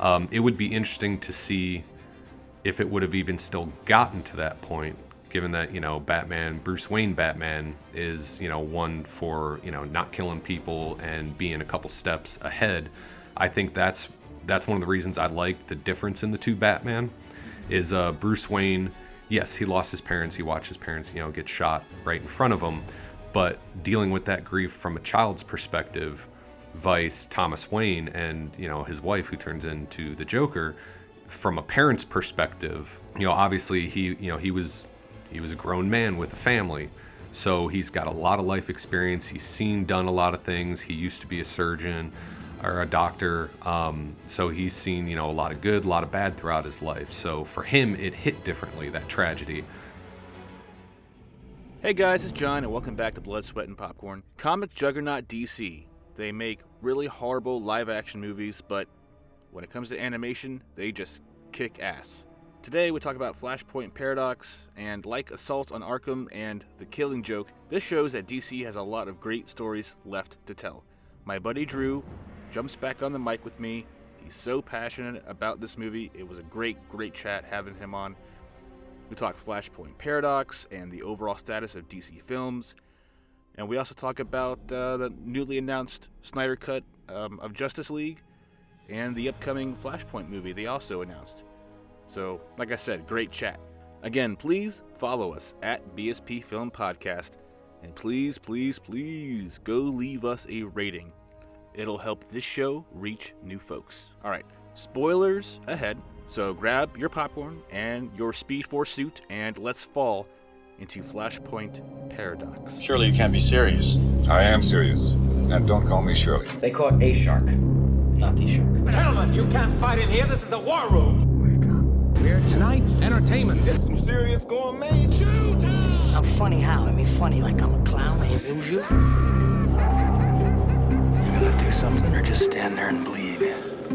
Um, it would be interesting to see if it would have even still gotten to that point, given that you know Batman, Bruce Wayne Batman is you know one for you know not killing people and being a couple steps ahead. I think that's that's one of the reasons I like the difference in the two Batman. Is uh, Bruce Wayne? Yes, he lost his parents. He watched his parents you know get shot right in front of him, but dealing with that grief from a child's perspective vice Thomas Wayne and you know his wife who turns into the Joker from a parent's perspective you know obviously he you know he was he was a grown man with a family. So he's got a lot of life experience. He's seen done a lot of things. He used to be a surgeon or a doctor. Um, so he's seen you know a lot of good a lot of bad throughout his life. So for him it hit differently that tragedy. Hey guys, it's John, and welcome back to Blood, Sweat, and Popcorn. Comic juggernaut DC. They make really horrible live action movies, but when it comes to animation, they just kick ass. Today we talk about Flashpoint Paradox, and like Assault on Arkham and The Killing Joke, this shows that DC has a lot of great stories left to tell. My buddy Drew jumps back on the mic with me. He's so passionate about this movie. It was a great, great chat having him on. We talk Flashpoint Paradox and the overall status of DC films. And we also talk about uh, the newly announced Snyder Cut um, of Justice League and the upcoming Flashpoint movie they also announced. So, like I said, great chat. Again, please follow us at BSP Film Podcast. And please, please, please go leave us a rating. It'll help this show reach new folks. All right, spoilers ahead. So grab your popcorn and your Speed Force suit and let's fall into Flashpoint Paradox. Surely you can't be serious. I am serious. And don't call me Shirley. They caught a shark, not the shark. Gentlemen, you can't fight in here. This is the war room. Wake up. We're tonight's entertainment. It's some serious gourmet shooting. I'm funny how? I mean funny like I'm a clown, I amuse you? You gotta do something or just stand there and bleed.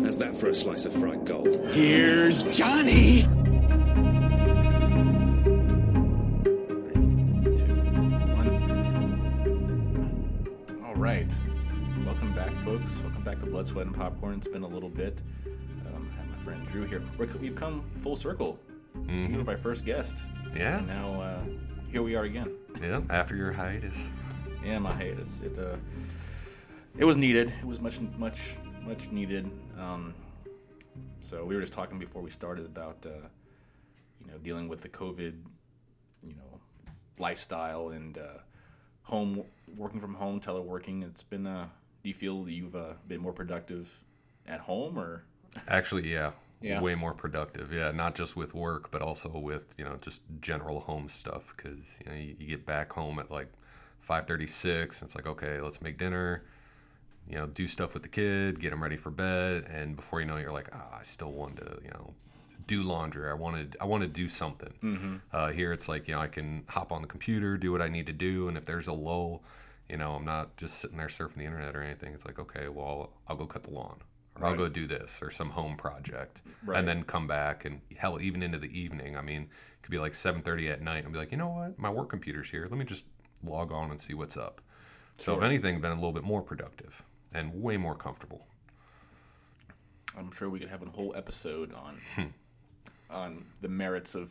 How's that for a slice of fried gold? Here's Johnny. Welcome back to Blood, Sweat, and Popcorn. It's been a little bit. Um, I have my friend Drew here. We're, we've come full circle. You were my first guest. yeah And now uh, here we are again. yeah after your hiatus Yeah, my hiatus. It uh, it was needed. It was much much much needed. Um, so we were just talking before we started about uh, you know dealing with the COVID, you know, lifestyle and uh, home working from home, teleworking. It's been. Uh, do you feel that you've uh, been more productive at home or? Actually, yeah. Yeah. Way more productive. Yeah, not just with work, but also with you know just general home stuff. Because you know you, you get back home at like five thirty six, and it's like okay, let's make dinner. You know, do stuff with the kid, get him ready for bed, and before you know, it, you're like, ah, I still want to you know do laundry. I wanted I want to do something. Mm-hmm. Uh, here, it's like you know I can hop on the computer, do what I need to do, and if there's a lull, you know, I'm not just sitting there surfing the internet or anything. It's like okay, well, I'll go cut the lawn or I'll go do this or some home project Right. and then come back and hell even into the evening i mean it could be like 7.30 at night. And be like you know what? My work computer's here. Let me just log on and see what's up. So if anything been a little bit more productive and way more comfortable. I'm sure we could have a whole episode on Hmm. on the merits of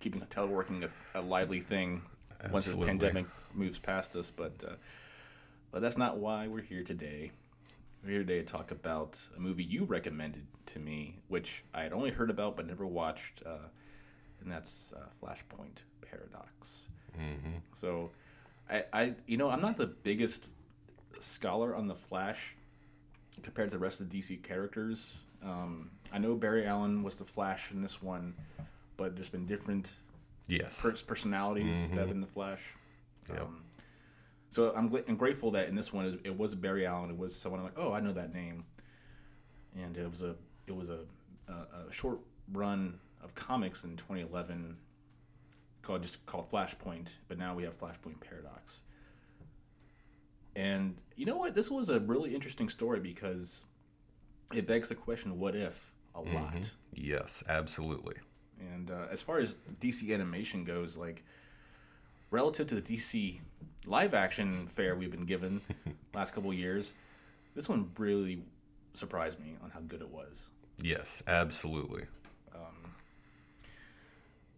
keeping a teleworking a, a lively thing once the pandemic moves past us. But uh, but that's not why we're here today. We're here today to talk about a movie you recommended to me, which I had only heard about but never watched, uh, and that's uh, Flashpoint Paradox. mm-hmm. So, I, I, you know, I'm not the biggest scholar on the Flash compared to the rest of the DC characters. Um, I know Barry Allen was the Flash in this one, but there's been different yes pers- personalities that have been the Flash. Yep. Um, so I'm, gl- I'm grateful that in this one it was Barry Allen. It was someone I'm like, oh, I know that name, and it was a it was a, a, a short run of comics in 2011 called just called Flashpoint, but now we have Flashpoint Paradox. And you know what? This was a really interesting story because it begs the question: What if a lot? yes absolutely And uh, as far as DC animation goes, like relative to the DC live action fare we've been given last couple years, this one really surprised me on how good it was. Yes, absolutely.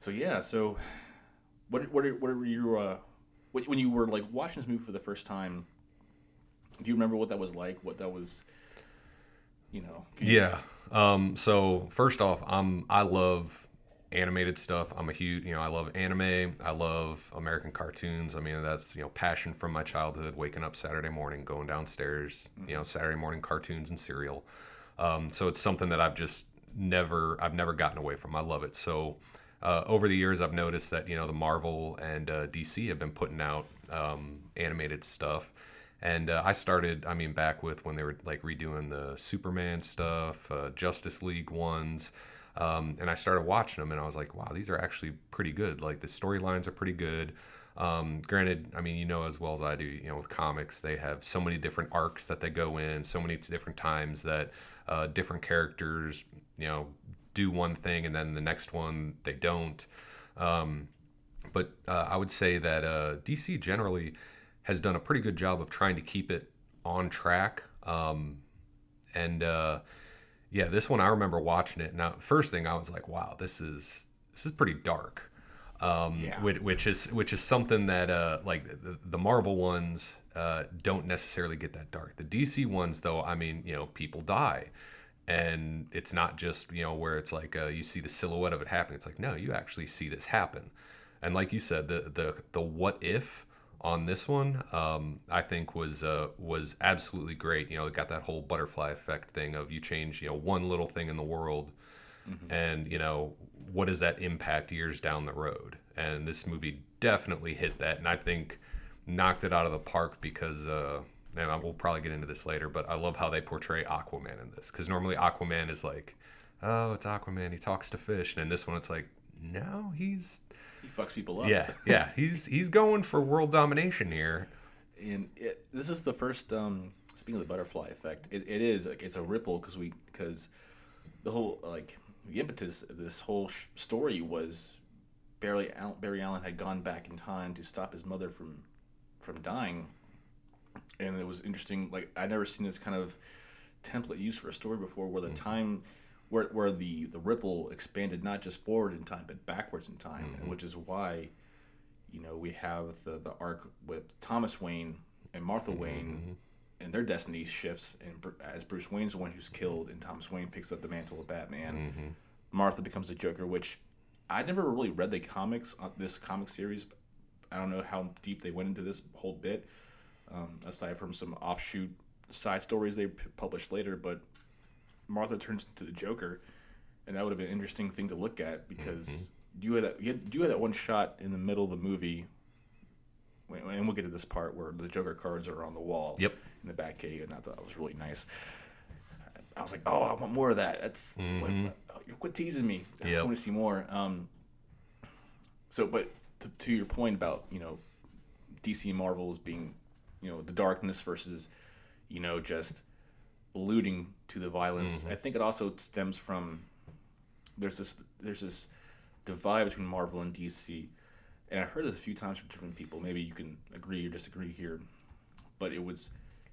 So yeah, so what what what were you uh, when when you were like watching this movie for the first time? Do you remember what that was like? What that was, you know? Yeah. Um, so first off, I'm I love animated stuff. I'm a huge, you know, I love anime. I love American cartoons. I mean, that's you know, passion from my childhood. Waking up Saturday morning, going downstairs, you know, Saturday morning cartoons and cereal. Um, so it's something that I've just never, I've never gotten away from. I love it. So uh, over the years, I've noticed that you know the Marvel and uh, DC have been putting out um, animated stuff. And uh, I started, I mean, back with when they were like redoing the Superman stuff, uh, Justice League ones. Um, and I started watching them and I was like, wow, these are actually pretty good. Like the storylines are pretty good. Um, granted, I mean, you know as well as I do, you know, with comics, they have so many different arcs that they go in, so many different times that uh, different characters, you know, do one thing and then the next one they don't. Um, but uh, I would say that uh, DC generally has done a pretty good job of trying to keep it on track. Um, and uh, yeah, this one I remember watching it. Now, first thing I was like, wow, this is this is pretty dark. Um, Yeah. which, which is which is something that uh, like the, the Marvel ones uh, don't necessarily get that dark. The DC ones, though, I mean, you know, people die, and it's not just you know where it's like uh, you see the silhouette of it happening. It's like no, you actually see this happen. And like you said, the the the what if on this one, um, I think was uh, was absolutely great. You know, it got that whole butterfly effect thing of you change you know one little thing in the world, and you know what does that impact years down the road? And this movie definitely hit that, and I think knocked it out of the park because. Uh, and I will probably get into this later, but I love how they portray Aquaman in this because normally Aquaman is like, oh, it's Aquaman, he talks to fish, and in this one it's like, no, he's He fucks people up. yeah, yeah, he's he's going for world domination here. and it, this is the first. Um, speaking of the butterfly effect, it, it is like it's a ripple because we because the whole like the impetus of this whole sh- story was Barry Al- Barry Allen had gone back in time to stop his mother from from dying, and it was interesting. Like I'd never seen this kind of template used for a story before, where the time. Where, where the, the ripple expanded not just forward in time but backwards in time, and mm-hmm. which is why you know, we have the the arc with Thomas Wayne and Martha mm-hmm, Wayne, mm-hmm. and their destiny shifts. And as Bruce Wayne's the one who's killed, and Thomas Wayne picks up the mantle of Batman, Martha becomes a Joker. Which I never really read the comics on this comic series. I don't know how deep they went into this whole bit, um, aside from some offshoot side stories they p- published later. But Martha turns into the Joker, and that would have been an interesting thing to look at because mm-hmm. you had that you had, you had that one shot in the middle of the movie, and we'll get to this part where the Joker cards are on the wall. Yep. In the back cave, and I thought that was really nice. I was like, oh, I want more of that. That's what, mm-hmm. uh, you quit teasing me. I want to see more. Um. So, but to, to your point about you know, DC and Marvel as being, you know, the darkness versus, you know, just alluding to the violence. Mm-hmm. I think it also stems from there's this there's this divide between Marvel and DC, and I heard this a few times from different people. Maybe you can agree or disagree here, but it was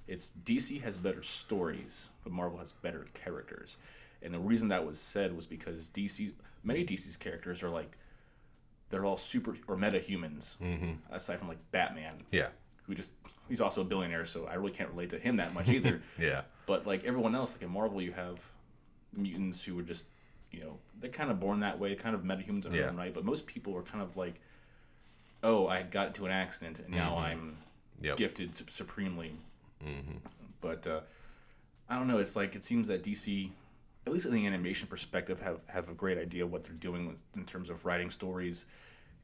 it's DC has better stories, but Marvel has better characters, and the reason that was said was because DC many DC's characters are like they're all super or meta humans, mm-hmm. aside from like Batman, Yeah, who just he's also a billionaire, so I really can't relate to him that much either. yeah, But like everyone else, like in Marvel, you have mutants who are just, you know, they're kind of born that way, kind of metahumans in their Yeah. own right. But most people are kind of like, oh, I got into an accident and now I'm Mm-hmm. Yep. gifted su- supremely. But uh, I don't know. It's like it seems that DC, at least in the animation perspective, have have a great idea what they're doing with, in terms of writing stories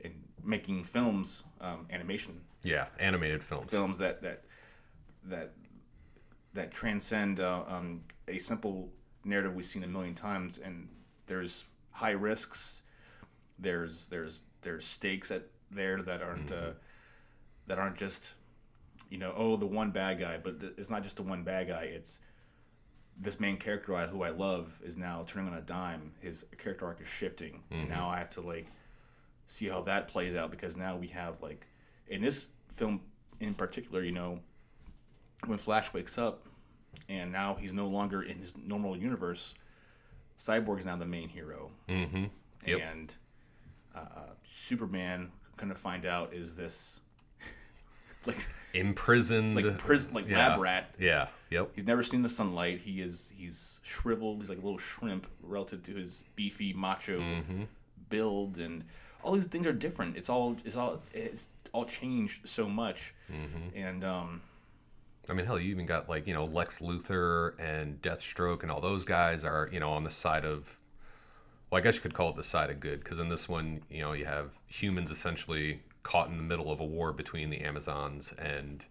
and making films, um, animation yeah. Animated films. films that that that that transcend uh, um, a simple narrative we've seen a million times, and there's high risks. There's there's there's stakes at there that aren't uh, that aren't just you know oh the one bad guy, but it's not just the one bad guy. It's this main character I, who I love is now turning on a dime. His character arc is shifting, and now I have to like see how that plays out because now we have like in this film in particular, you know, when Flash wakes up and now he's no longer in his normal universe, Cyborg is now the main hero, Mm-hmm. Yep. and uh, uh, Superman, kind of find out, is this like Imprisoned. like prison, like yeah. lab rat. Yeah. Yep. He's never seen the sunlight. He is he's shriveled. He's like a little shrimp relative to his beefy macho Mm-hmm. build, and all these things are different. It's all it's all it's all changed so much, Mm-hmm. and um, I mean, hell, you even got like you know Lex Luthor and Deathstroke and all those guys are you know on the side of, well, I guess you could call it the side of good because in this one, you know, you have humans essentially caught in the middle of a war between the Amazons and,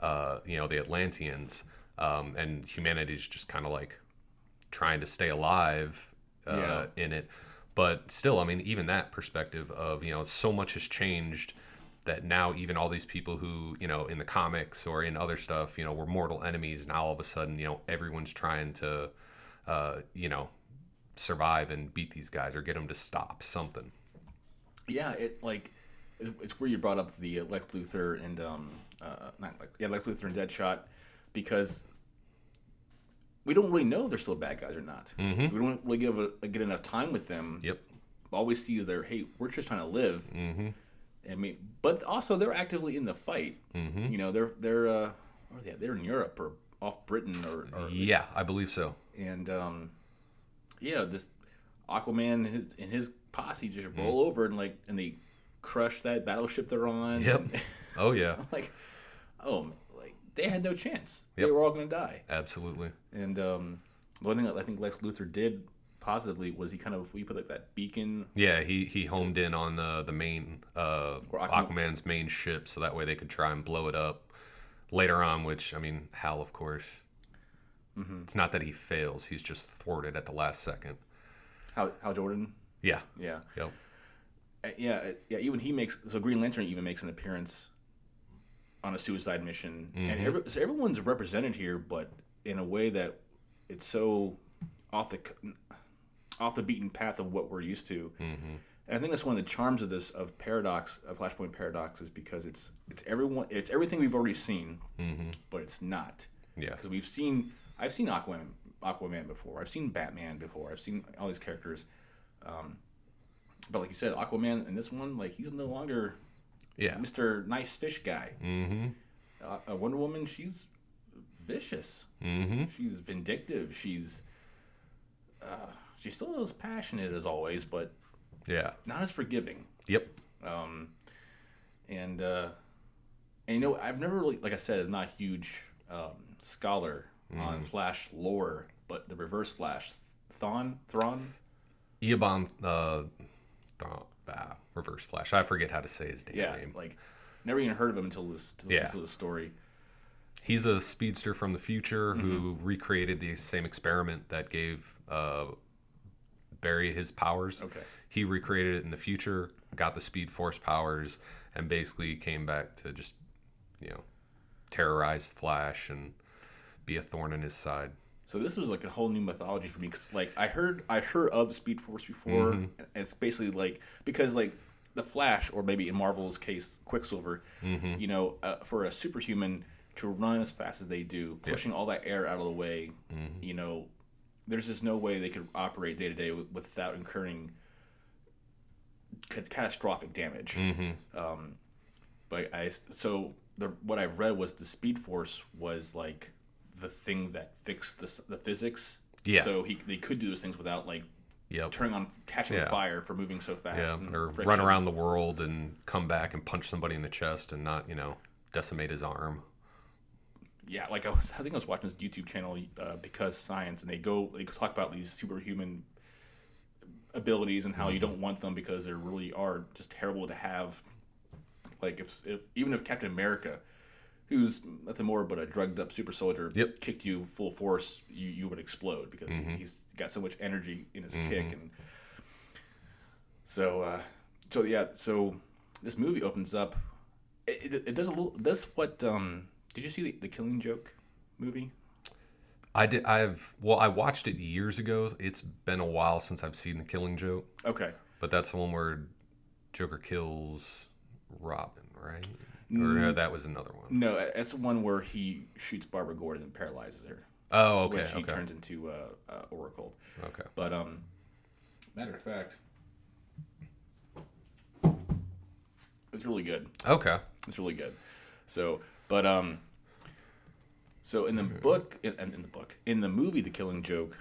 uh, you know, the Atlanteans, um, and humanity's just kind of like trying to stay alive uh, Yeah. in it. But still, I mean, even that perspective of, you know, so much has changed that now even all these people who, you know, in the comics or in other stuff, you know, were mortal enemies. Now all of a sudden, you know, everyone's trying to, uh, you know, survive and beat these guys or get them to stop something. yeah, it like it's, where you brought up the uh, Lex Luthor and um, uh, not like yeah, Lex Luthor and Deadshot, because we don't really know if they're still bad guys or not. Mhm. We don't really give a, get enough time with them. Yep. All we see is they're hey, we're just trying to live. Mm-hmm. I mean, but also they're actively in the fight. Mm-hmm. You know, they're they're uh, are they? They're in Europe or off Britain or, or Yeah, I believe so. and um, yeah, this Aquaman and his, and his posse just roll over and like and they crush that battleship they're on. Yep. Oh yeah, like, oh, like they had no chance. Yep. They were all gonna die. absolutely. And um, the one thing that I think Lex Luthor did positively was he kind of we put like that beacon. Yeah, he he homed in on uh, the main uh, Aquaman- Aquaman's main ship, so that way they could try and blow it up later on. Which I mean, Hal, of course. Mm-hmm. It's not that he fails; he's just thwarted at the last second. Hal Hal Jordan? Yeah. Yeah. Yep. Uh, yeah, uh, yeah. Even he makes so Green Lantern even makes an appearance on a suicide mission, and Mhm. every, so everyone's represented here, but in a way that it's so off the off the beaten path of what we're used to. Mm-hmm. And I think that's one of the charms of this of Paradox of Flashpoint Paradox is because it's it's everyone it's everything we've already seen, Mm-hmm. but it's not Yeah. because we've seen I've seen Aquaman Aquaman before I've seen Batman before I've seen all these characters, um, but like you said Aquaman in this one like he's no longer Yeah. Mr. Nice Fish guy. Mm-hmm. Uh, Wonder Woman she's vicious. Mm-hmm. She's vindictive. She's uh, she's still as passionate as always, but Yeah. not as forgiving. Yep. Um, and uh, and you know, I've never really, like I said, I'm not a huge um, scholar on Flash lore, but the Reverse Flash, Thon, Thron, Eobon, uh, th- ah, Reverse Flash. I forget how to say his damn yeah, name. like never even heard of him until this, until, Yeah. until this story. He's a speedster from the future who Mm-hmm. recreated the same experiment that gave uh, Barry his powers. Okay. He recreated it in the future, got the Speed Force powers, and basically came back to just, you know, terrorize Flash and be a thorn in his side. So this was like a whole new mythology for me. Cause like I heard, I heard of Speed Force before. Mm-hmm. It's basically like because like the Flash, or maybe in Marvel's case, Quicksilver. Mm-hmm. You know, uh, for a superhuman to run as fast as they do, pushing all that air out of the way. Mm-hmm. You know, there's just no way they could operate day to day without incurring ca- catastrophic damage. Mm-hmm. Um, but I so the what I read was the Speed Force was like the thing that fixed the the physics. Yeah. So he they could do those things without like Yep. turning on catching Yeah. fire for moving so fast. Yeah, and or run around the world and come back and punch somebody in the chest and not, you know, decimate his arm. Yeah, like I was I think I was watching this YouTube channel uh, because science, and they go they talk about these superhuman abilities and how Mm-hmm. you don't want them because they really are just terrible to have. Like if, if even if Captain America, who's nothing more but a drugged up super soldier, Yep. Mm-hmm. kicked you full force, you you would explode because he's got so much energy in his kick and. So, uh, so yeah, so this movie opens up. It, it, it does a little. Does what? Um, did you see the, the Killing Joke movie? I did. I've well, I watched it years ago. It's been a while since I've seen The Killing Joke, Okay. but that's the one where Joker kills Robin, right? Or no, that was another one. No, it's the one where he shoots Barbara Gordon and paralyzes her. Oh, okay, Which he okay. turns into uh, uh, Oracle. Okay. But um, matter of fact, it's really good. Okay. It's really good. So, but um, so in the book, in, in the book, in the movie, The Killing Joke,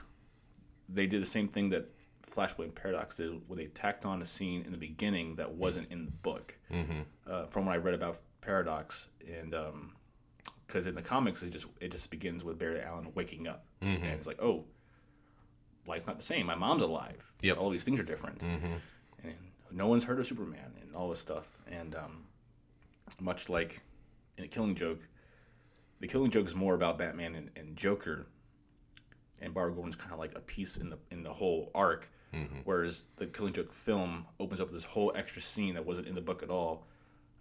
they did the same thing that Flashpoint Paradox did, where they tacked on a scene in the beginning that wasn't in the book. Mm-hmm. Uh, from what I read about Paradox, and um, because in the comics, it just it just begins with Barry Allen waking up, and it's like, oh, life's not the same. My mom's alive. Yep. All these things are different, and no one's heard of Superman and all this stuff, and um, much like in a Killing Joke, the Killing Joke is more about Batman and, and Joker, and Barbara Gordon's kind of like a piece in the in the whole arc. Mm-hmm. Whereas the Killing Joke film opens up with this whole extra scene that wasn't in the book at all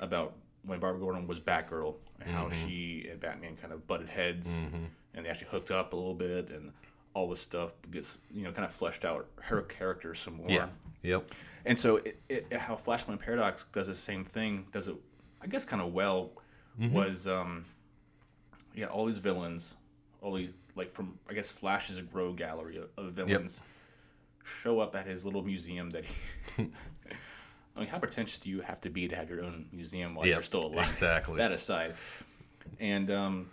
about when Barbara Gordon was Batgirl and how mm-hmm. she and Batman kind of butted heads mm-hmm. and they actually hooked up a little bit and all this stuff gets you know kind of fleshed out her character some more. Yeah. Yep. And so, it, it, how Flashpoint Paradox does the same thing, does it, I guess, kind of well, was, um, yeah, all these villains, all these, like, from, I guess, Flash's rogue gallery of, of villains show up at his little museum that he. I mean, how pretentious do you have to be to have your own museum while Yep, you're still alive? exactly. that aside. And, um,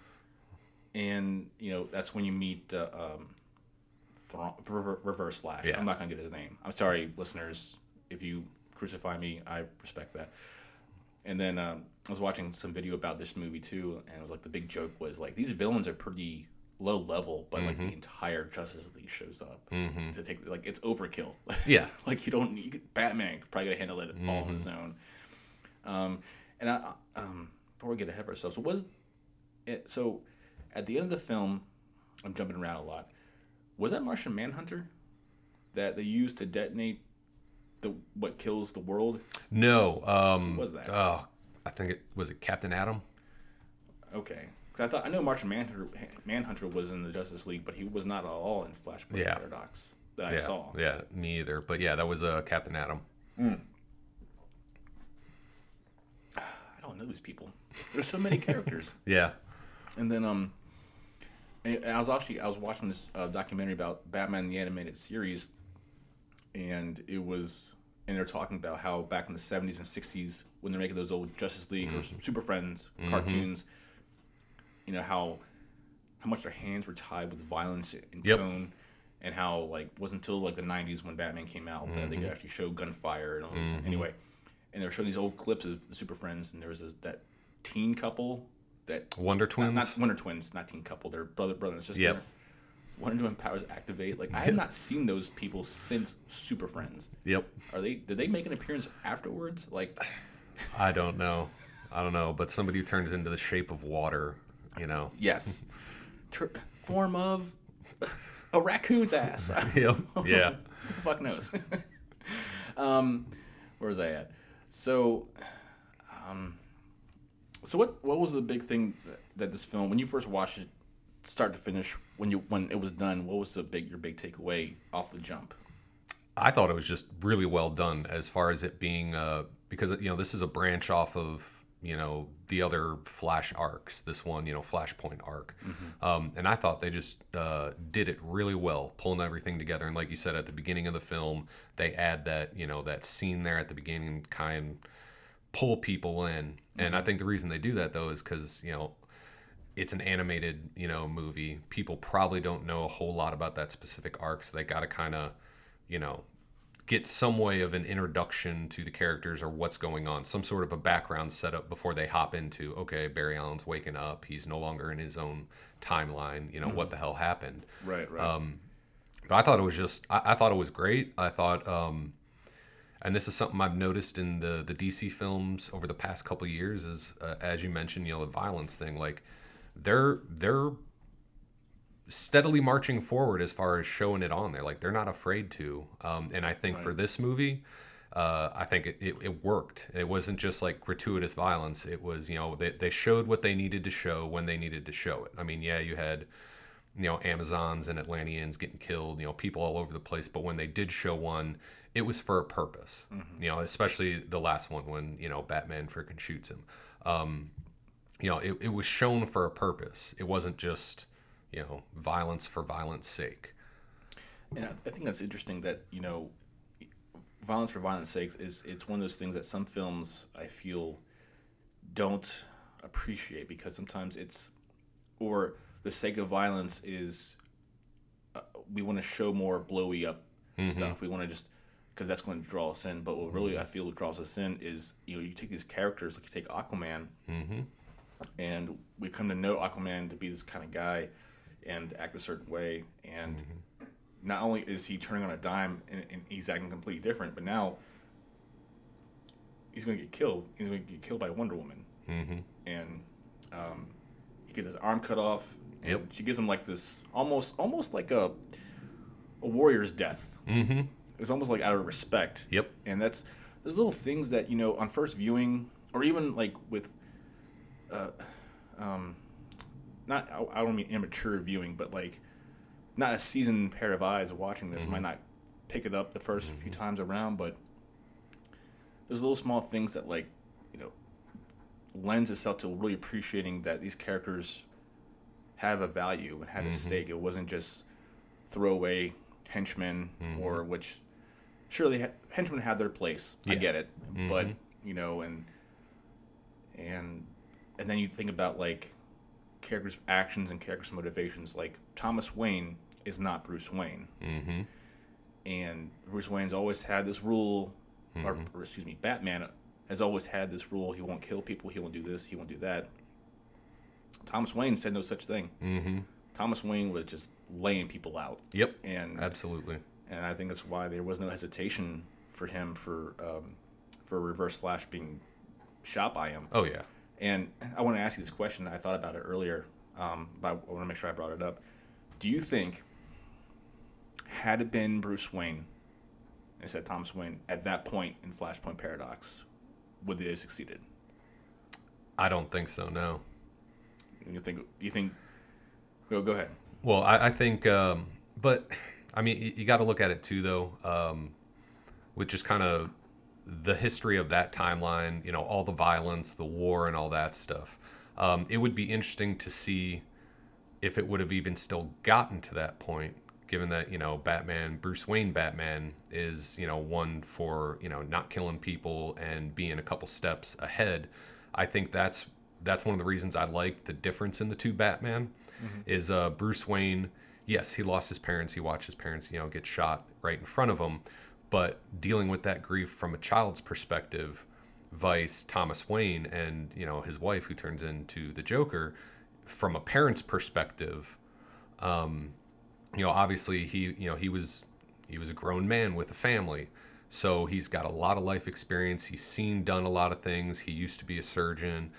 and, you know, that's when you meet, uh, um, Reverse Flash. Yeah. I'm not gonna get his name. I'm sorry, listeners. If you crucify me, I respect that. And then um, I was watching some video about this movie too, and it was like the big joke was like these villains are pretty low level, but like the entire Justice League shows up to take like it's overkill. Yeah. like you don't need Batman could probably handle it all on his own. Um, and I, um, before we get ahead of ourselves, was it, so at the end of the film, I'm jumping around a lot. Was that Martian Manhunter that they used to detonate the what kills the world? No. Um, What was that? Oh, I think it was it Captain Atom. Okay, I thought I know Martian Manhunter Manhunter was in the Justice League, but he was not at all in Flashpoint Yeah. Paradox that I saw. Yeah. Me either. But yeah, that was uh, Captain Atom. I don't know these people. There's so many characters. Yeah. And then um, I was actually I was watching this uh, documentary about Batman the animated series, and it was and they're talking about how back in the '70s and '60s when they're making those old Justice League or mm-hmm. Super Friends mm-hmm. cartoons, you know how how much their hands were tied with violence and Yep. tone. And how like wasn't until like the '90s when Batman came out that they could mm-hmm. actually show gunfire and all this. Anyway, and they were showing these old clips of the Super Friends, and there was this, that teen couple that Wonder not- Twins. Not, Wonder Twins, not teen couple. They're brother brother and sister. Yep. Wonder Twin powers activate. Like I have not seen those people since Super Friends. Yep. Are they? Did they make an appearance afterwards? Like I don't know. I don't know. But somebody who turns into the shape of water, you know. yes, form of a raccoon's ass. Yep. Yeah. The fuck knows? um, where was I at? So, um, so what? What was the big thing that, that this film, when you first watched it, start to finish, when you when it was done, what was the big your big takeaway off the jump? I thought it was just really well done as far as it being uh, because you know this is a branch off of you know the other Flash arcs. This one, you know, Flashpoint arc, um, and I thought they just uh, did it really well, pulling everything together. And like you said at the beginning of the film, they add that you know that scene there at the beginning, kind pull people in. And I think the reason they do that though is because you know it's an animated you know movie people probably don't know a whole lot about that specific arc so they got to kind of you know get some way of an introduction to the characters or what's going on some sort of a background setup before they hop into okay barry allen's waking up he's no longer in his own timeline you know what the hell happened Right, right. um, but I thought it was just I, I thought it was great. I thought um and this is something I've noticed in the the DC films over the past couple of years is uh, as you mentioned, you know, the violence thing like they're they're steadily marching forward as far as showing it on there. Like they're not afraid to. Um, and I think for this movie, uh, I think it, it, it worked. It wasn't just like gratuitous violence. It was, you know, they, they showed what they needed to show when they needed to show it. I mean, yeah, you had, you know, Amazons and Atlanteans getting killed, you know, people all over the place. But when they did show one, it was for a purpose, you know, especially the last one when, you know, Batman freaking shoots him. Um, you know, it, it was shown for a purpose. It wasn't just you know, violence for violence sake. And I, think that's interesting that you know, violence for violence sake is it's one of those things that some films I feel don't appreciate because sometimes it's or the sake of violence is uh, we want to show more blowy up mm-hmm. stuff. We want to just because that's going to draw us in. But what really mm-hmm. I feel draws us in is you know you take these characters like you take Aquaman, mm-hmm. And we come to know Aquaman to be this kind of guy and act a certain way and not only is he turning on a dime and, and he's acting completely different, but now he's going to get killed. He's going to get killed by Wonder Woman, mm-hmm. and um, he gets his arm cut off. And Yep. She gives him like this, almost, almost like a a warrior's death. Mm-hmm. It's almost like out of respect. Yep. And that's there's little things that you know on first viewing, or even like with, uh, um, not I, I don't mean immature viewing, but like not a seasoned pair of eyes watching this. Might mm-hmm. not pick it up the 1st few mm-hmm. times around, but there's little small things that like you know lends itself to really appreciating that these characters have a value and had a mm-hmm. stake. It wasn't just throwaway henchmen or which surely ha- henchmen have their place. I get it, but you know, and and and then you think about like characters' actions and characters' motivations. Like Thomas Wayne is not Bruce Wayne, mm-hmm. and Bruce Wayne's always had this rule, or, or excuse me, Batman has always had this rule: he won't kill people, he won't do this, he won't do that. Thomas Wayne said no such thing. Mm-hmm. Thomas Wayne was just laying people out. Yep. And Absolutely. and I think that's why there was no hesitation for him for um, for Reverse Flash being shot by him. Oh yeah. And I want to ask you this question. I thought about it earlier, um, but I want to make sure I brought it up. Do you think, had it been Bruce Wayne instead of Thomas Wayne at that point in Flashpoint Paradox, would they have succeeded? I don't think so. No. You think? You think? Go go ahead. Well, I, I think, um, but I mean, you, you got to look at it too, though, um, with just kind of the history of that timeline. You know, all the violence, the war, and all that stuff. Um, it would be interesting to see if it would have even still gotten to that point, given that you know Batman, Bruce Wayne Batman is you know one for you know not killing people and being a couple steps ahead. I think that's that's one of the reasons I like the difference in the two Batman is uh, Bruce Wayne. Yes, he lost his parents. He watched his parents, you know, get shot right in front of him. But dealing with that grief from a child's perspective, vice Thomas Wayne and you know his wife, who turns into the Joker, from a parent's perspective, um, you know, obviously he, you know, he was he was a grown man with a family. So he's got a lot of life experience. He's seen, done a lot of things. He used to be a surgeon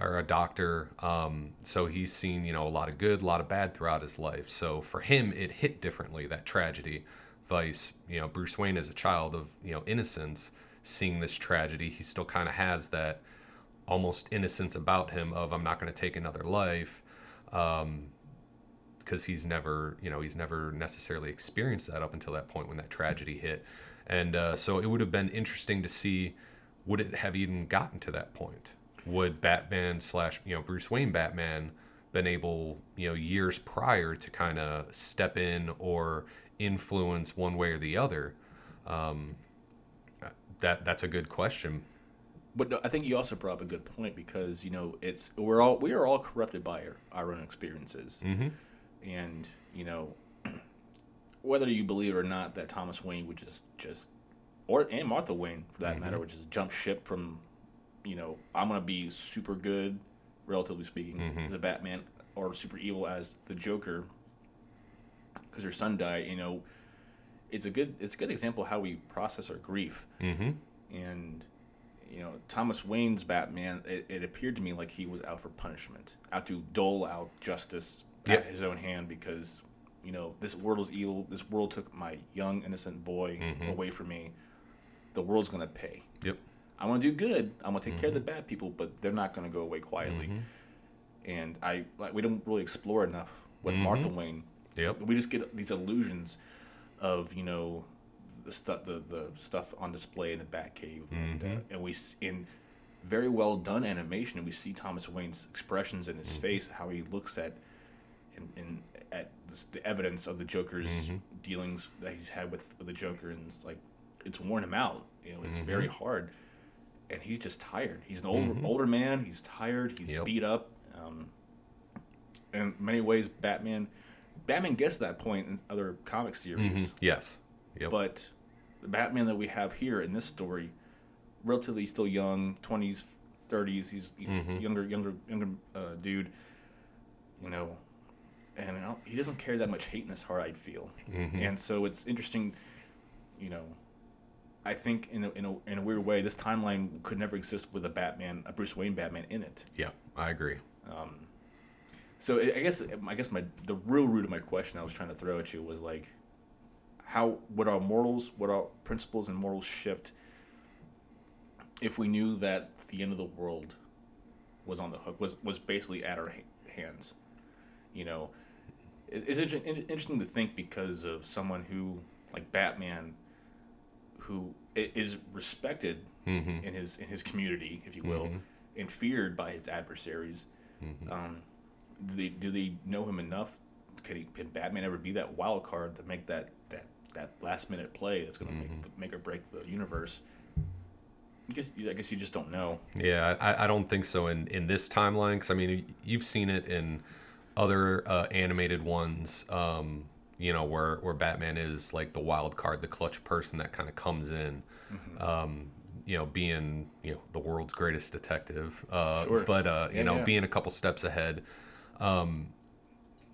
or a doctor. Um, so he's seen, you know, a lot of good, a lot of bad throughout his life. So for him, it hit differently, that tragedy. Vice, you know, Bruce Wayne as a child of, you know, innocence, seeing this tragedy, he still kind of has that almost innocence about him of, I'm not going to take another life. Um, because he's never, you know, he's never necessarily experienced that up until that point when that tragedy hit. And uh, so it would have been interesting to see would it have even gotten to that point? Would Batman slash, you know, Bruce Wayne Batman been able, you know, years prior to kind of step in or influence one way or the other? Um, that that's a good question. But no, I think you also brought up a good point because you know it's we're all we are all corrupted by our, our own experiences, mm-hmm. and you know whether you believe it or not that Thomas Wayne would just just or and Martha Wayne for that matter would just jump ship from you know I'm gonna be super good, relatively speaking, as a Batman or super evil as the Joker because your son died. You know, it's a good it's a good example of how we process our grief Mm-hmm. and you know Thomas Wayne's Batman. It, it appeared to me like he was out for punishment, out to dole out justice Yeah. at his own hand because you know this world is evil. This world took my young innocent boy mm-hmm. away from me. The world's gonna pay. Yep. I want to do good. I'm gonna take care of the mm-hmm. bad people, but they're not gonna go away quietly. Mm-hmm. And I like we don't really explore enough with Martha Wayne. Yep. We just get these illusions of you know the stuff the, the stuff on display in the Batcave, and, uh, and we in very well done animation, and we see Thomas Wayne's expressions in his face, how he looks at in, in at this, the evidence of the Joker's Mm-hmm. dealings that he's had with, with the Joker, and it's like it's worn him out. You know, it's Mm-hmm. very hard, and he's just tired. He's an older older man. He's tired. He's Yep. beat up. Um, in many ways, Batman. Batman gets to that point in other comic series, Yes. Yep. but the Batman that we have here in this story, relatively still young, twenties, thirties. He's Mm-hmm. younger, younger, younger uh, dude. You know, and he doesn't carry that much hate in his heart. I feel, Mm-hmm. and so it's interesting. You know, I think in a, in a in a weird way, this timeline could never exist with a Batman, a Bruce Wayne Batman in it. yeah, I agree. So I I guess I guess my the real root of my question I was trying to throw at you was like, how would our morals, would our principles and morals shift if we knew that the end of the world was on the hook, was was basically at our hands? You know, it's, it's interesting to think because of someone who like Batman, who is is respected mm-hmm. in his in his community, if you will, mm-hmm. and feared by his adversaries. Mm-hmm. Um, do they do they know him enough? Can, he, can Batman ever be that wild card to make that that that last minute play that's going to make the, make or break the universe? I guess I guess you just don't know. Yeah, I, I don't think so in, in this timeline because I mean you've seen it in other uh, animated ones, um, you know, where where Batman is like the wild card, the clutch person that kind of comes in, um, you know, being you know the world's greatest detective, uh, Sure. but uh, you Yeah, know yeah. being a couple steps ahead. Um,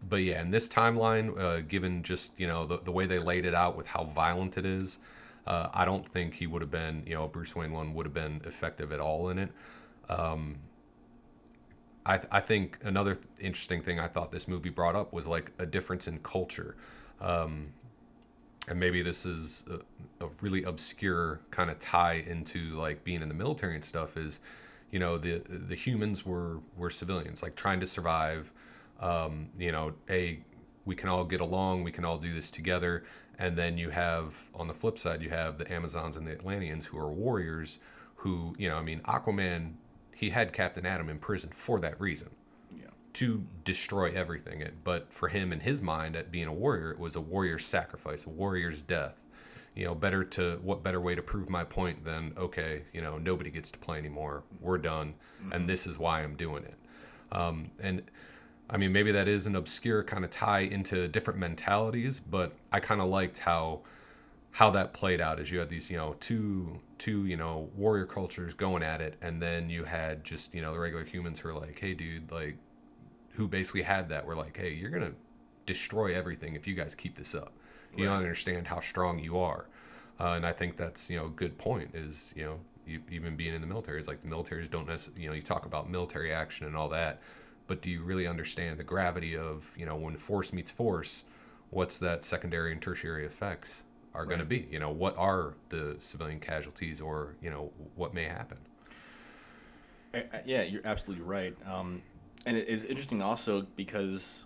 but yeah, in this timeline, uh, given just you know the, the way they laid it out with how violent it is, uh, I don't think he would have been you know Bruce Wayne one would have been effective at all in it. Um, I I think another th- interesting thing I thought this movie brought up was like a difference in culture. Um, and maybe this is a, a really obscure kind of tie into like being in the military and stuff is you know the the humans were were civilians like trying to survive um, you know a we can all get along we can all do this together and then you have on the flip side you have the amazons and the atlanteans who are warriors who you know i mean aquaman he had captain atom in prison for that reason Yeah. to destroy everything. But for him, in his mind, at being a warrior, it was a warrior's sacrifice, a warrior's death. You know, better to what better way to prove my point than okay, you know, nobody gets to play anymore. We're done, and this is why I'm doing it. Um, and I mean, maybe that is an obscure kind of tie into different mentalities, but I kind of liked how how that played out as you had these you know two two you know warrior cultures going at it and then you had just you know the regular humans who are like hey dude like who basically had that were like hey you're gonna destroy everything if you guys keep this up you don't understand how strong you are. Uh, and i think that's you know a good point is you know you, even being in the military is like the militaries don't necessarily you know you talk about military action and all that but do you really understand the gravity of you know when force meets force what's that secondary and tertiary effects are going to be? You know what are the civilian casualties or you know what may happen? Yeah, you're absolutely right. Um, and it is interesting also because,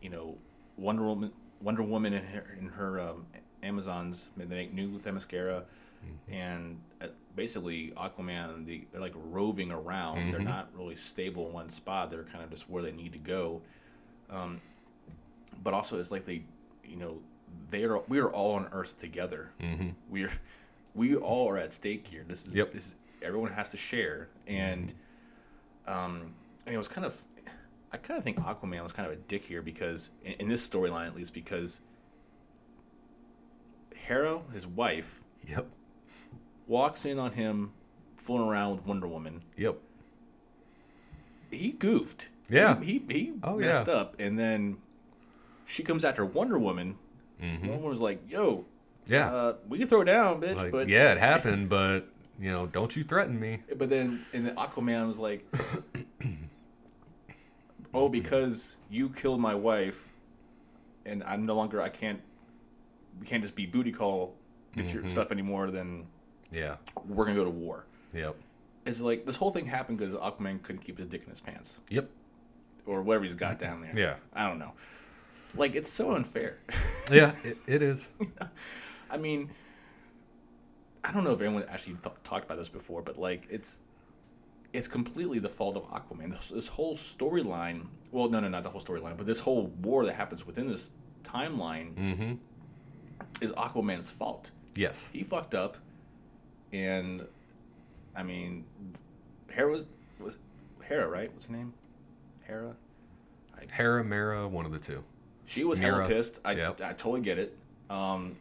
you know, Wonder Woman, Wonder Woman in her, and her um, Amazons, they make new Themyscira, and uh, basically Aquaman, they, they're like roving around. They're not really stable in one spot. They're kind of just where they need to go. Um, but also, it's like they, you know, they are we are all on Earth together. Mm-hmm. We're we all are at stake here. This is Yep. this is everyone has to share, and um, and it was kind of I kind of think Aquaman was kind of a dick here because in, in this storyline at least because Hera, his wife, yep walks in on him fooling around with Wonder Woman. yep He goofed. Yeah. He he, he Oh, messed yeah. up, and then she comes after Wonder Woman. Wonder Woman was like, "Yo, Mm-hmm. yeah uh, we can throw it down, bitch." like, but yeah it happened but you know don't you threaten me But then, and then Aquaman was like, "Oh, because you killed my wife, and I'm no longer. I can't. We can't just be booty call get Mm-hmm. your stuff anymore. Then yeah we're gonna go to war." yep It's like this whole thing happened because Aquaman couldn't keep his dick in his pants yep or whatever he's got down there. Yeah. I don't know. Like it's so unfair. yeah it, it is I mean, I don't know if anyone actually th- talked about this before, but like it's it's completely the fault of Aquaman. This, this whole storyline, well, no, no, not the whole storyline, but this whole war that happens within this timeline Mm-hmm. is Aquaman's fault. Yes. He fucked up, and I mean, Hera was was Hera, right? What's her name? Hera. Hera, Mera, one of the two. She was hella pissed. I Yep. I totally get it. Um,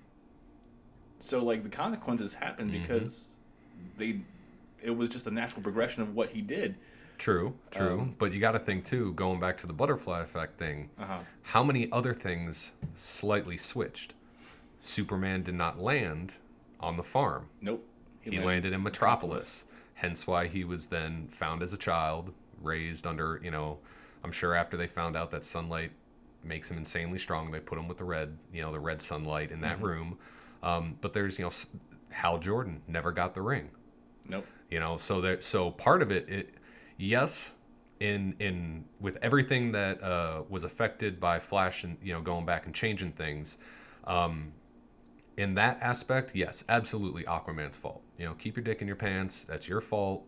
so like the consequences happened Mm-hmm. because they, it was just a natural progression of what he did. True, true. Um, but you got to think too, going back to the butterfly effect thing, Uh-huh. how many other things slightly switched? Superman did not land on the farm. Nope. He, landed, in Metropolis. Hence why he was then found as a child, raised under, you know, I'm sure after they found out that sunlight makes him insanely strong, they put him with the red, you know, the red sunlight in that room. Um, but there's, you know, Hal Jordan never got the ring. Nope. You know so that so part of it it yes in in with everything that uh was affected by flash and you know going back and changing things um in that aspect yes absolutely aquaman's fault. You know keep your dick in your pants that's your fault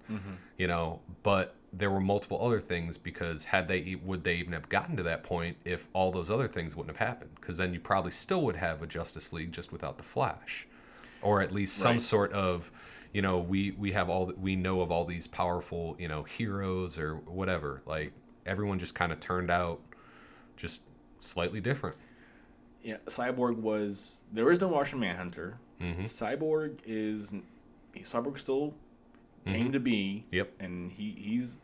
you know but there were multiple other things because had they would they even have gotten to that point if all those other things wouldn't have happened? Because then you probably still would have a justice league just without the flash or at least some Right. sort of you know we we have all we know of all these powerful you know heroes or whatever like everyone just kind of turned out just slightly different Yeah, Cyborg was. There is no Martian Manhunter. Mm-hmm. Cyborg is. Cyborg still came to be. Mm-hmm. Yep. And he he's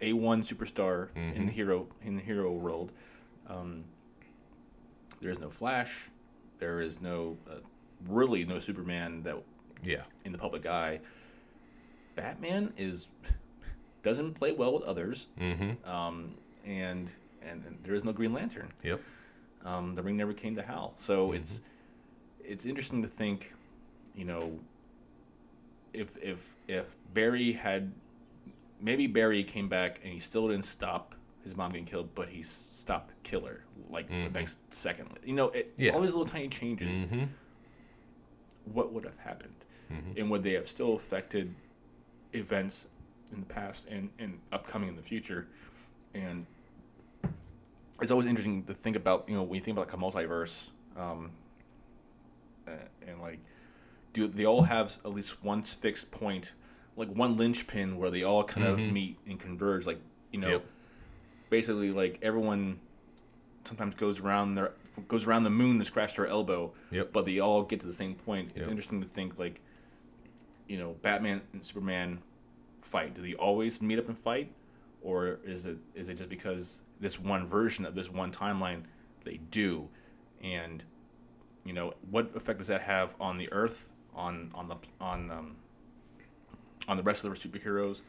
a one superstar in Mm-hmm. the hero in the hero world. Um, there is no Flash. There is no uh, really no Superman that yeah in the public eye. Batman is doesn't play well with others. mm-hmm Um, and, and and there is no Green Lantern yep um, the ring never came to Hal. So it's it's interesting to think, you know, if if if Barry had maybe Barry came back and he still didn't stop his mom getting killed, but he stopped the killer like the next second. You know, it, Yeah. all these little tiny changes. mm-hmm What would have happened, and would they have still affected events in the past and and upcoming in the future? And it's always interesting to think about you know when you think about like a multiverse um and like do they all have at least one fixed point like one linchpin where they all kind of meet and converge like you know Yep. basically like everyone sometimes goes around their goes around the moon to scratch their elbow Yep. but they all get to the same point it's Yep. interesting to think like you know batman and superman fight? Do they always meet up and fight? Or is it is it just because this one version of this one timeline they do? And you know what effect does that have on the earth on on the on um, on the rest of the superheroes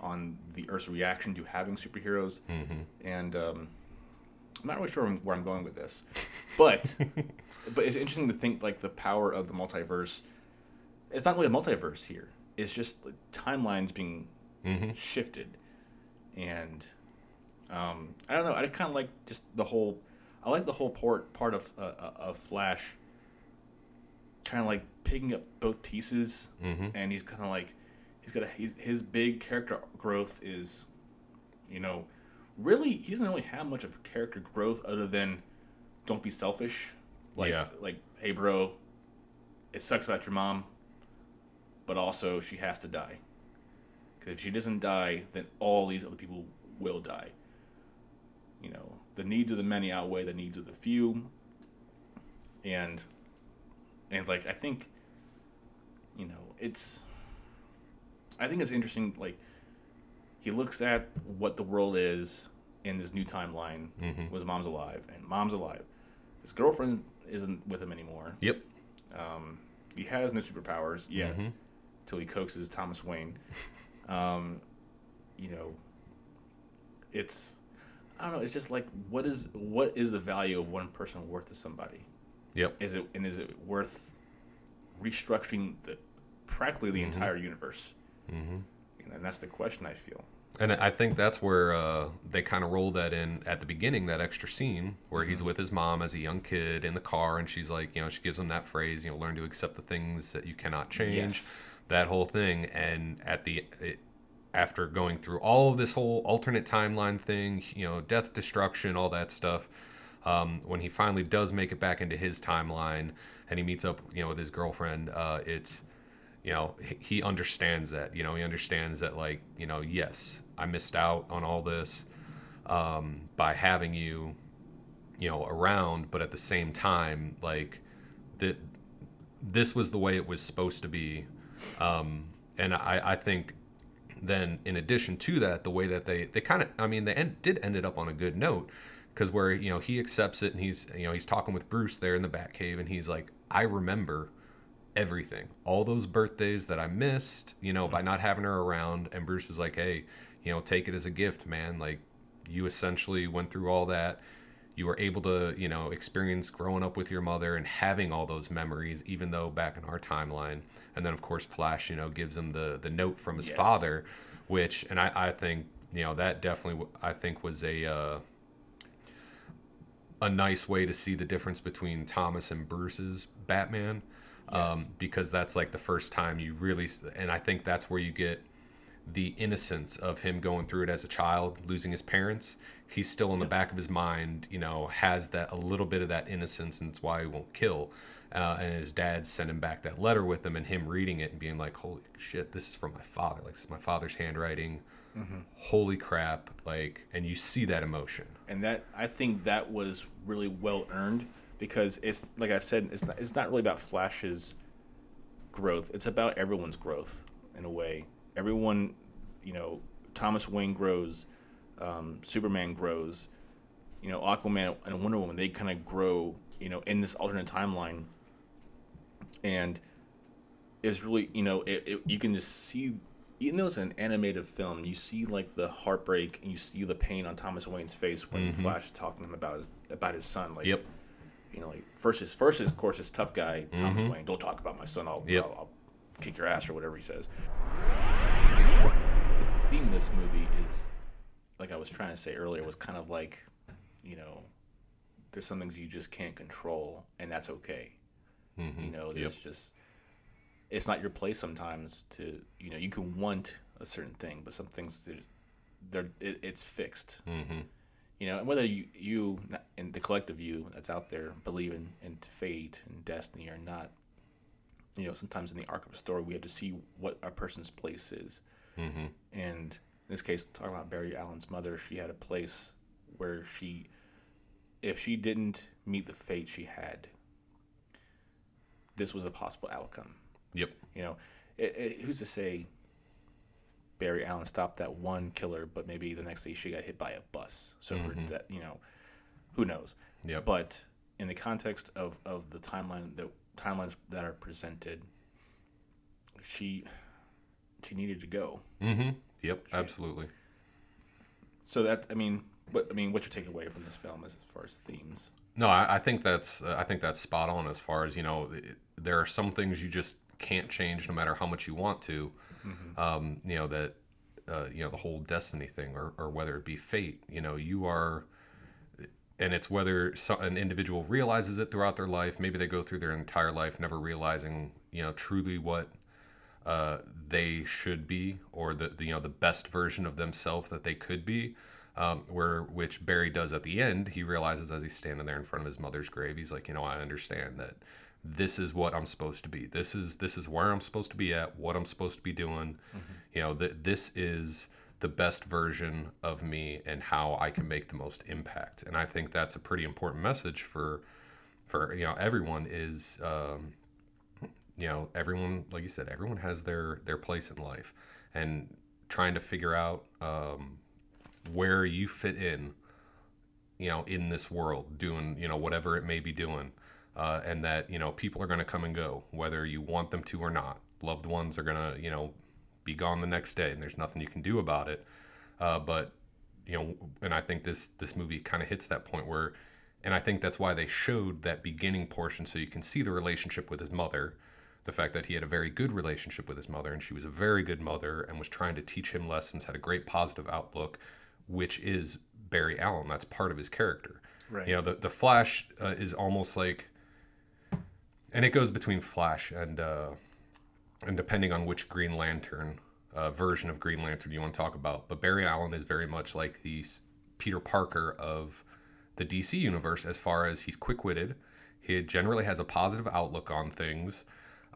on the earth's reaction to having superheroes? And um, i'm not really sure where i'm going with this but but it's interesting to think like the power of the multiverse it's not really a multiverse here it's just like, timelines being shifted and um, I don't know. I kind of like just the whole. I like the whole part part of uh, uh, of Flash. Kind of like picking up both pieces, and he's kind of like he's got a he's, his big character growth is, you know, really he doesn't really have much of character growth other than don't be selfish. Like Yeah. like hey bro, it sucks about your mom, but also she has to die. Because if she doesn't die, then all these other people will die. You know, the needs of the many outweigh the needs of the few. And, and like I think, you know, it's. I think it's interesting. Like, he looks at what the world is in this new timeline. Was mom's alive, and mom's alive. His girlfriend isn't with him anymore. yep Um, he has no superpowers yet, till he coaxes Thomas Wayne. Um, you know, it's I don't know. It's just like what is what is the value of one person worth to somebody? yep Is it and is it worth restructuring the practically the entire universe? Mm-hmm. And that's the question I feel. And I think that's where uh, they kind of roll that in at the beginning, that extra scene where Mm-hmm. he's with his mom as a young kid in the car, and she's like, you know, she gives him that phrase, you know, learn to accept the things that you cannot change, Yes. That whole thing. And at the, it, after going through all of this whole alternate timeline thing, you know, death, destruction, all that stuff, um, when he finally does make it back into his timeline and he meets up, you know, with his girlfriend, uh, it's, you know, he- understands that. You know, he understands that, like, you know, yes, I missed out on all this um, by having you, you know, around, but at the same time, like, that this was the way it was supposed to be. Um, and I, I think then in addition to that, the way that they, they kind of, I mean, they end, did ended up on a good note because where, you know, he accepts it and he's, you know, he's talking with Bruce there in the Batcave and he's like, I remember everything, all those birthdays that I missed, you know, by not having her around. And Bruce is like, hey, you know, take it as a gift, man. Like, you essentially went through all that. You were able to, you know, experience growing up with your mother and having all those memories, even though back in our timeline. And then, of course, Flash, you know, gives him the the note from his Yes. father, which, and I, I think, you know, that definitely, i think, was a uh, a nice way to see the difference between Thomas and Bruce's Batman, um, because that's like the first time you really, and I think that's where you get the innocence of him going through it as a child, losing his parents. He's still in the back of his mind, you know, has that a little bit of that innocence, and it's why he won't kill. Uh, and his dad sent him back that letter with him, and him reading it and being like, "Holy shit, this is from my father! Like this is my father's handwriting. Holy crap!" Like, and you see that emotion. and that I think that was really well earned because it's like I said, it's not, it's not really about Flash's growth. It's about everyone's growth in a way. Everyone, you know, Thomas Wayne grows, um, Superman grows, you know, Aquaman and Wonder Woman. They kind of grow, you know, in this alternate timeline, and it's really, you know, it, it, you can just see. Even though it's an animated film, you see like the heartbreak and you see the pain on Thomas Wayne's face when Flash is talking to him about his about his son. Like, Yep. you know, like first his first is of course his tough guy Thomas Wayne. Don't talk about my son. I'll, Yep. I'll, I'll kick your ass or whatever he says. The theme of this movie is, like I was trying to say earlier, was kind of like, you know, there's some things you just can't control, and that's okay. You know, there's just it's not your place sometimes to you know you can want a certain thing, but some things they're it, it's fixed. Mm-hmm. You know, and whether you you and the collective you that's out there believe in, in fate and destiny or not, you know, sometimes in the arc of a story we have to see what a person's place is. Mm-hmm. And in this case, talking about Barry Allen's mother, she had a place where she, if she didn't meet the fate she had, this was a possible outcome. Yep. You know, it, it, who's to say Barry Allen stopped that one killer, but maybe the next day she got hit by a bus. So her that you know, who knows? Yep. But in the context of, of the timeline, the timelines that are presented, she she needed to go. Mm-hmm. Yep. Absolutely. So that I mean, what I mean, what's your takeaway from this film as far as themes? No, I, I think that's uh, I think that's spot on as far as you know. it- There are some things you just can't change no matter how much you want to. Um, you know that uh, you know the whole destiny thing, or or whether it be fate. You know, you are, and it's whether so, an individual realizes it throughout their life. Maybe they go through their entire life never realizing you know truly what uh, they should be or the, the you know the best version of themselves that they could be um, where which Barry does at the end he realizes as he's standing there in front of his mother's grave he's like you know I understand that this is what I'm supposed to be. This is this is where I'm supposed to be at what I'm supposed to be doing. You know that this is the best version of me and how I can make the most impact. And I think that's a pretty important message for for you know everyone is um, you know everyone like you said everyone has their their place in life. And trying to figure out um, where you fit in you know in this world doing you know whatever it may be doing uh, and that you know people are going to come and go whether you want them to or not. Loved ones are going to you know be gone the next day and there's nothing you can do about it. Uh, but you know and i think this this movie kind of hits that point where and i think that's why they showed that beginning portion so you can see the relationship with his mother the fact that he had a very good relationship with his mother and she was a very good mother and was trying to teach him lessons had a great positive outlook which is barry allen that's part of his character Right. you know the, the flash uh, is almost like and it goes between flash and uh and depending on which green lantern uh, version of Green Lantern you want to talk about, but Barry Allen is very much like the Peter Parker of the DC universe as far as he's quick-witted. He generally has a positive outlook on things,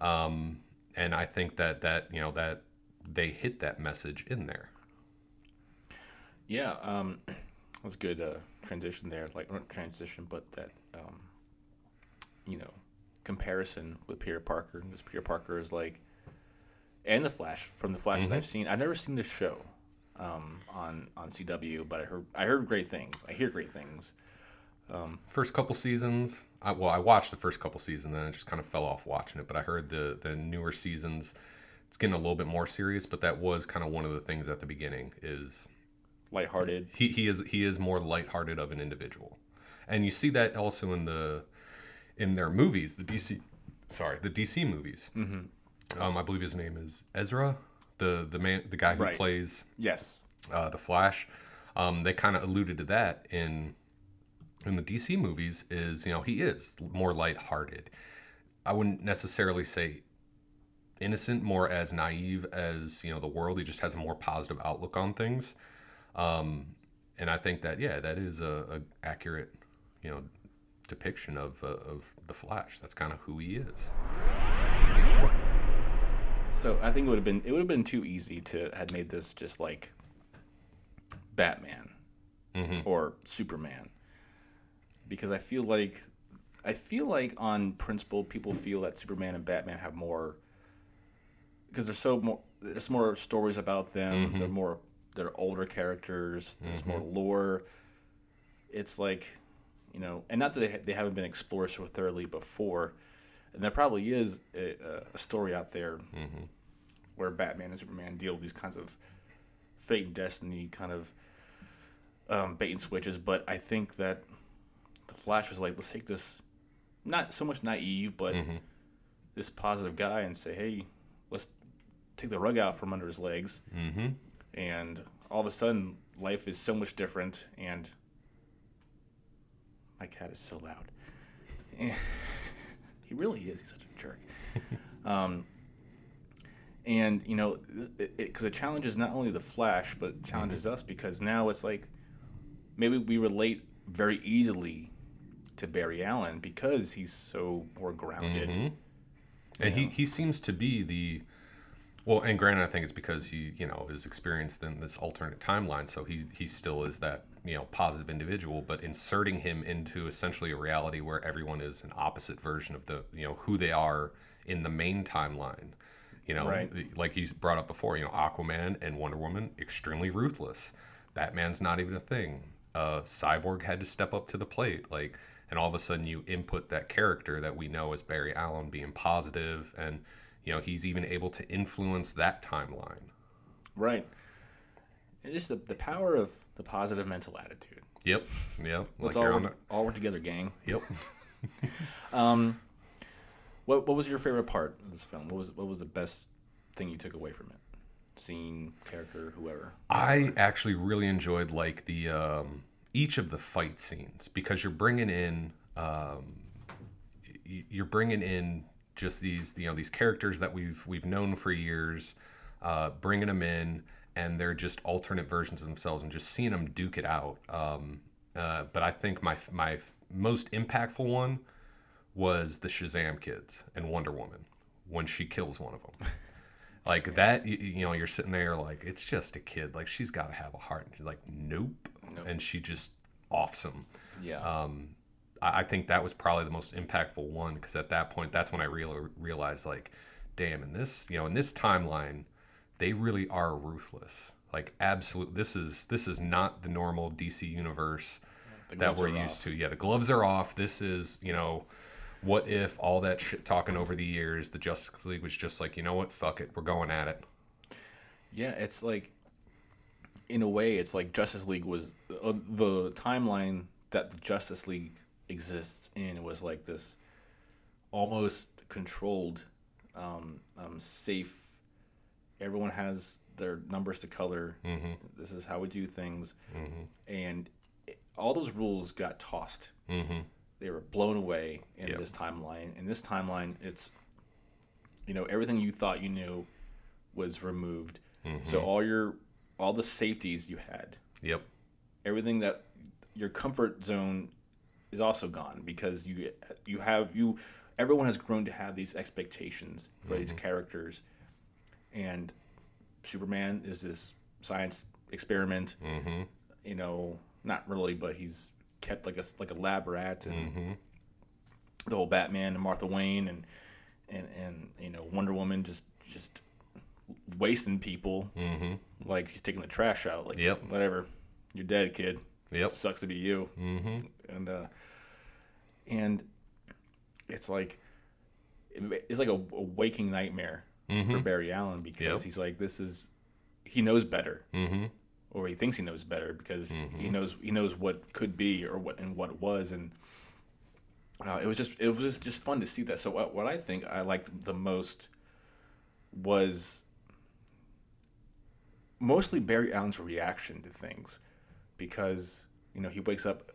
um, and I think that that you know that they hit that message in there. Yeah, um, that was a good uh, transition there. Like not transition, but that um, you know comparison with Peter Parker. Because Peter Parker is like, and the Flash from the Flash that I've seen. I've never seen the show um, on on CW, but I heard I heard great things. I hear great things. First couple seasons, I, well, I watched the first couple seasons, and I just kind of fell off watching it. But I heard the the newer seasons, it's getting a little bit more serious. But that was kind of one of the things at the beginning is Lighthearted. he, he is he is more lighthearted of an individual, and you see that also in the in their movies, the DC, sorry, the DC movies. Mm-hmm. Um, I believe his name is Ezra, the the man, the guy who Right. plays Yes. uh, the Flash. Um, they kind of alluded to that in in the DC movies. Is you know he is more lighthearted. I wouldn't necessarily say innocent, more as naive as you know the world. He just has a more positive outlook on things. Um, and I think that yeah, that is a, a accurate you know depiction of uh, of the Flash. That's kind of who he is. So I think it would have been it would have been too easy to had made this just like Batman or Superman because I feel like I feel like on principle people feel that Superman and Batman have more because there's so more there's more stories about them. Mm-hmm. They're more they're older characters. There's more mm-hmm. lore. It's like you know and not that they, they haven't been explored so thoroughly before and there probably is a, a story out there mm-hmm. where Batman and Superman deal with these kinds of fate and destiny kind of um, bait and switches. But I think that Flash was like, let's take this, not so much naive, but this positive guy and say, hey, let's take the rug out from under his legs. Mm-hmm. And all of a sudden, life is so much different. And my cat is so loud. he really is. He's such a jerk. um, and you know, because it, it, challenges not only the Flash, but challenges us because now it's like maybe we relate very easily to Barry Allen because he's so more grounded. Mm-hmm. And he, he seems to be the well, and granted, I think it's because he, you know, is experienced in this alternate timeline, so he he still is that you know positive individual. But inserting him into essentially a reality where everyone is an opposite version of the you know who they are in the main timeline. You know, Right. like you brought up before, you know, Aquaman and Wonder Woman extremely ruthless. Batman's not even a thing. Uh, Cyborg had to step up to the plate, like, and all of a sudden you input that character that we know as Barry Allen being positive, and you know he's even able to influence that timeline. Right. And just the, the power of the positive mental attitude. Yep, yep. Let's like you're all on work, all work together, gang. Yep. Um, what what was your favorite part of this film? What was what was the best thing you took away from it? Scene, character, whoever. I actually really enjoyed like the um, each of the fight scenes because you're bringing in um, you're bringing in just these you know these characters that we've we've known for years, uh, bringing them in and they're just alternate versions of themselves and just seeing them duke it out. Um, uh, but I think my my most impactful one was the Shazam kids and Wonder Woman when she kills one of them. Like that, you, you know, you're sitting there like it's just a kid. Like she's got to have a heart. And like, nope. And she just offs him. Yeah. Um, I, I think that was probably the most impactful one because at that point, that's when I real, realized like, damn, in this, you know, in this timeline, they really are ruthless. Like absolute. This is this is not the normal DC universe that we're used off. to. Yeah, the gloves are off. This is, you know, what if all that shit talking over the years, the Justice League was just like, you know what, fuck it, we're going at it. Yeah, it's like, in a way, it's like Justice League was uh, the timeline that the Justice League exists in was like this almost controlled, um, um, safe. Everyone has their numbers to color. Mm-hmm. This is how we do things, and it, all those rules got tossed. Mm-hmm. They were blown away in Yep. this timeline. In this timeline, it's you know everything you thought you knew was removed. So all your all the safeties you had, Yep. everything that your comfort zone is also gone because you you have you everyone has grown to have these expectations for these characters and superman is this science experiment Mm-hmm. you know not really but he's kept like a like a lab rat and Mm-hmm. the whole batman and martha wayne and and and you know wonder woman just just wasting people Mm-hmm. like she's taking the trash out like Yep. whatever you're dead kid Yep. sucks to be you Mm-hmm. and uh and it's like it's like a, a waking nightmare for Barry Allen because Mm-hmm. Yep. he's like this is he knows better Mm-hmm. or he thinks he knows better because he knows he knows what could be or what and what it was and uh, it was just it was just, just fun to see that so what, what I think I liked the most was mostly Barry Allen's reaction to things because you know he wakes up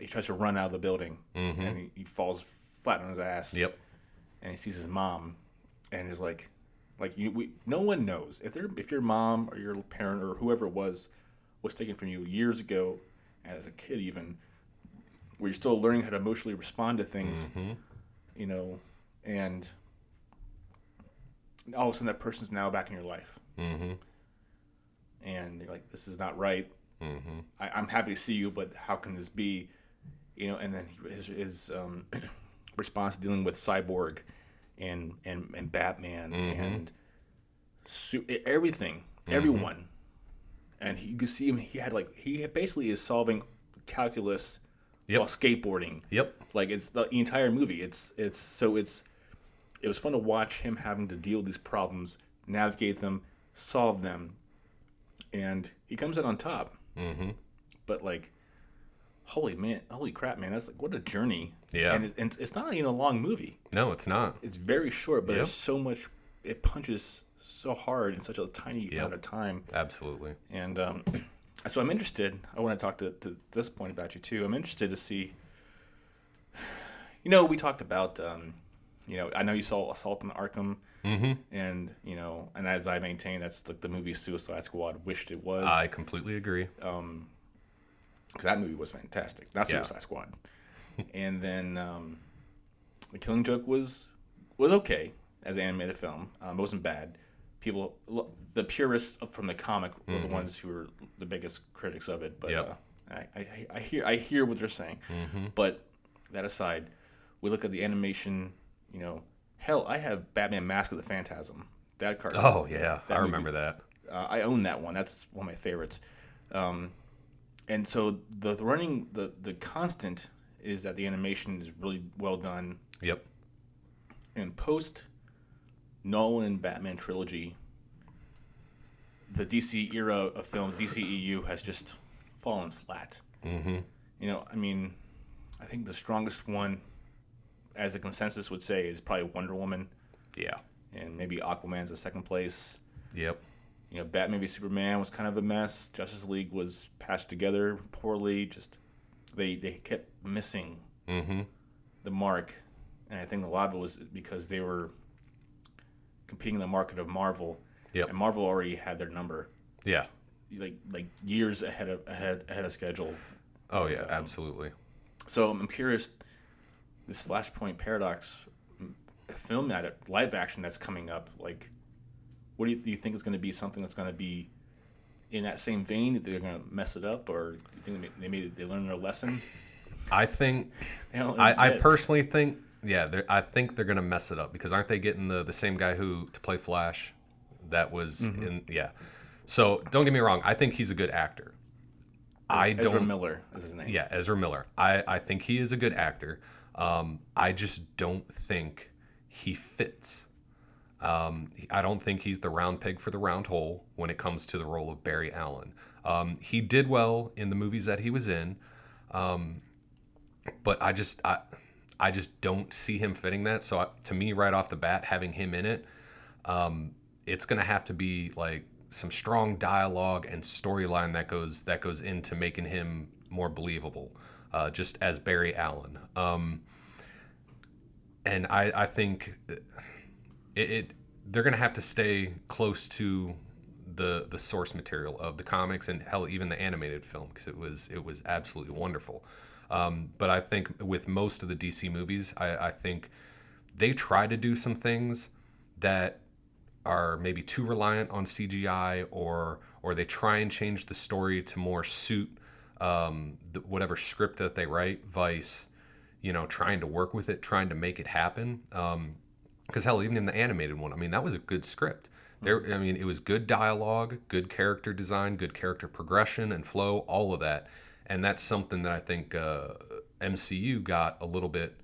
he tries to run out of the building and he, he falls flat on his ass. Yep. and he sees his mom and is like like you we no one knows. If they're if your mom or your parent or whoever it was was taken from you years ago as a kid even where you're still learning how to emotionally respond to things you know and all of a sudden that person's now back in your life. Mm-hmm. And you're like this is not right Mm-hmm. I, I'm happy to see you, but how can this be? You know, and then his, his um, response dealing with Cyborg and and, and Batman and su- everything, everyone, and he, you could see him. He had like he basically is solving calculus Yep. while skateboarding. Yep. Like it's the entire movie. It's it's so it's it was fun to watch him having to deal with these problems, navigate them, solve them, and he comes in on top. Mm-hmm. But like, holy man, holy crap, man, that's like what a journey. Yeah. and, it, and it's not even a long movie. No, it's not. It's very short, but Yep. there's so much. It punches so hard in such a tiny Yep. amount of time, Absolutely. and um, so I'm interested. I want to talk to, to this point about you too. I'm interested to see. You know, we talked about. Um, you know, I know you saw Assault on Arkham, Mm-hmm. and you know, and as I maintain, that's like the movie Suicide Squad wished it was. I completely agree. because that movie was fantastic. Not Yeah. Suicide Squad. and then um, the Killing Joke was was okay as an animated film. Um, it wasn't bad. People, the purists from the comic were the ones who were the biggest critics of it. But Mm-hmm. Yep. uh, I, I, I hear I hear what they're saying. Mm-hmm. But that aside, we look at the animation. You know, hell, I have Batman: Mask of the Phantasm. That card. Oh yeah, I movie- remember that. uh, I own that one. That's one of my favorites. Um, and so the, the running the the constant is that the animation is really well done. Yep. And post Nolan Batman trilogy, the DC era of film, DCEU has just fallen flat. Mm-hmm. You know, I mean, I think the strongest one, as the consensus would say, is probably Wonder Woman, Yeah. and maybe Aquaman's the second place. Yep. you know, Batman v Superman was kind of a mess. Justice League was patched together poorly. Just they they kept missing Mm-hmm. the mark, and I think a lot of it was because they were competing in the market of Marvel. Yep. And Marvel already had their number, Yeah. like like years ahead of ahead ahead of schedule. Oh yeah, absolutely. So I'm curious, this Flashpoint Paradox film that live action that's coming up, like, what do you, do you think is going to be something that's going to be in that same vein? That they're going to mess it up, or do you think they made, they made they learned their lesson? I think I, I personally think yeah, I think they're gonna mess it up because aren't they getting the the same guy who to play Flash? That was Mm-hmm. in yeah. So don't get me wrong, I think he's a good actor. I Ezra don't Ezra Miller is his name. Yeah, Ezra Miller. I, I think he is a good actor. Um, I just don't think he fits. Um, I don't think he's the round peg for the round hole when it comes to the role of Barry Allen. Um, he did well in the movies that he was in, um, but I just I, I just don't see him fitting that. So I, to me, right off the bat, having him in it, um, it's gonna have to be like some strong dialogue and storyline that goes that goes into making him more believable, uh, just as Barry Allen. Um, and I, I think it, it they're gonna have to stay close to the the source material of the comics and hell even the animated film because it was it was absolutely wonderful. Um, but I think with most of the DC movies, I, I think they try to do some things that are maybe too reliant on CGI or or they try and change the story to more suit um, the, whatever script that they write. Vice, you know, trying to work with it, trying to make it happen. Because hell, even in the animated one, I mean, that was a good script. There, I mean, it was good dialogue, good character design, good character progression and flow, all of that, and that's something that I think uh, MCU got a little bit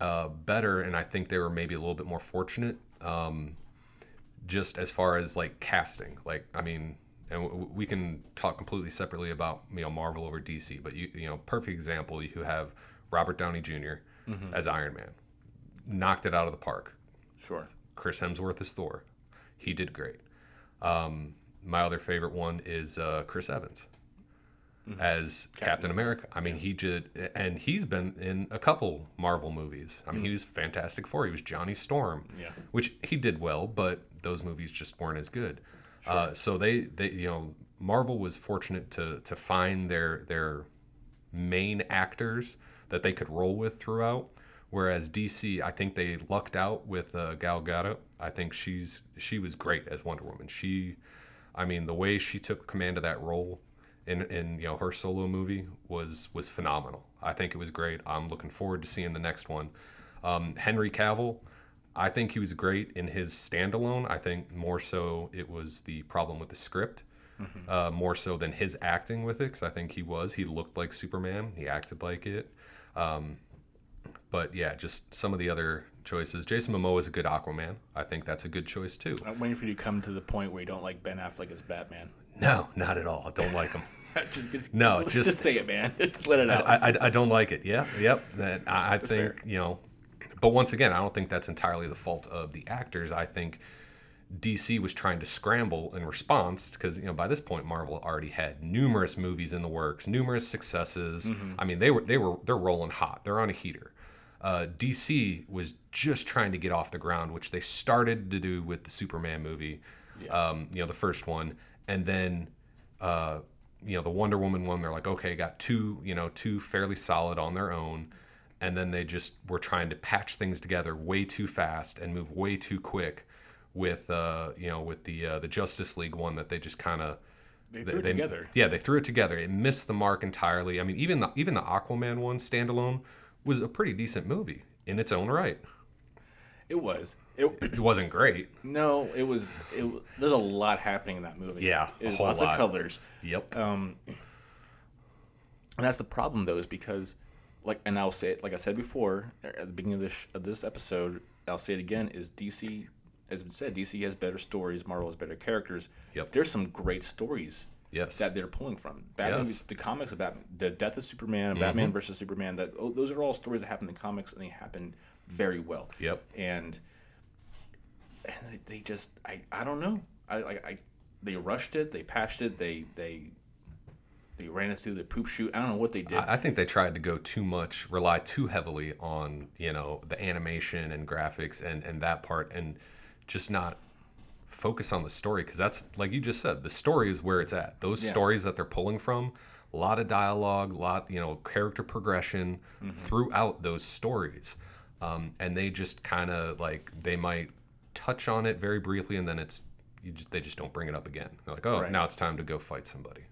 uh, better, and I think they were maybe a little bit more fortunate. Um, just as far as like casting, like I mean, and w- we can talk completely separately about you know Marvel over DC, but you you know, perfect example, you have Robert Downey junior as Iron Man, knocked it out of the park. Sure. Chris Hemsworth as Thor, he did great. Um, my other favorite one is uh, Chris Evans as Captain, America. I mean, he did, and he's been in a couple Marvel movies. I mean, he was Fantastic Four. He was Johnny Storm, Yeah. which he did well, but those movies just weren't as good. Uh, so they, they, you know, Marvel was fortunate to to find their their main actors that they could roll with throughout. Whereas DC, I think they lucked out with uh, Gal Gadot. I think she's she was great as Wonder Woman. She, I mean, the way she took command of that role in in you know her solo movie was was phenomenal. I think it was great. I'm looking forward to seeing the next one. Um, Henry Cavill, I think he was great in his standalone. I think more so it was the problem with the script, uh, more so than his acting with it. Because I think he was. He looked like Superman. He acted like it. Um, but yeah, just some of the other choices. Jason Momoa is a good Aquaman. I think that's a good choice too. I'm waiting for you to come to the point where you don't like Ben Affleck as Batman. No, not at all. I don't like him. just, just, No, just- just say it, man. Just let it out. I, I, I don't like it. Yeah, yep. That I, I think fair. you know, but once again, I don't think that's entirely the fault of the actors. I think DC was trying to scramble in response because you know by this point Marvel already had numerous movies in the works, numerous successes. I mean they were they were they're rolling hot. They're on a heater. Uh, DC was just trying to get off the ground, which they started to do with the Superman movie, um, you know, the first one, and then uh, you know the Wonder Woman one. They're like, okay, got two, you know, two fairly solid on their own, and then they just were trying to patch things together way too fast and move way too quick with, uh, you know, with the uh, the Justice League one that they just kind of they threw it together. yeah, they threw it together. It missed the mark entirely. I mean, even the even the Aquaman one standalone was a pretty decent movie in its own right. It was. It, It wasn't great. no, it was. It, there's a lot happening in that movie. Yeah, a whole lots lot. of colors. Yep. Um, and that's the problem, though, is because, like, and I'll say it, like I said before at the beginning of this of this episode, I'll say it again: is DC, as been said, DC has better stories, Marvel has better characters. Yep. There's some great stories. Yes. That they're pulling from. Batman, Yes. Mm-hmm. the comics of Batman, the death of Superman, Batman versus Superman. That oh, those are all stories that happen in comics, and they happen very well. Yep. And and they, they just I, I don't know I, I I they rushed it they patched it they they they ran it through the poop shoot. I don't know what they did I I think they tried to go too much, rely too heavily on you know the animation and graphics and and that part, and just not focus on the story because that's like you just said, the story is where it's at. Those Yeah. stories that they're pulling from, a lot of dialogue, lot you know character progression Mm-hmm. throughout those stories, um, and they just kind of like they might touch on it very briefly, and then it's you just, they just don't bring it up again. They're like, oh, Right. now it's time to go fight somebody.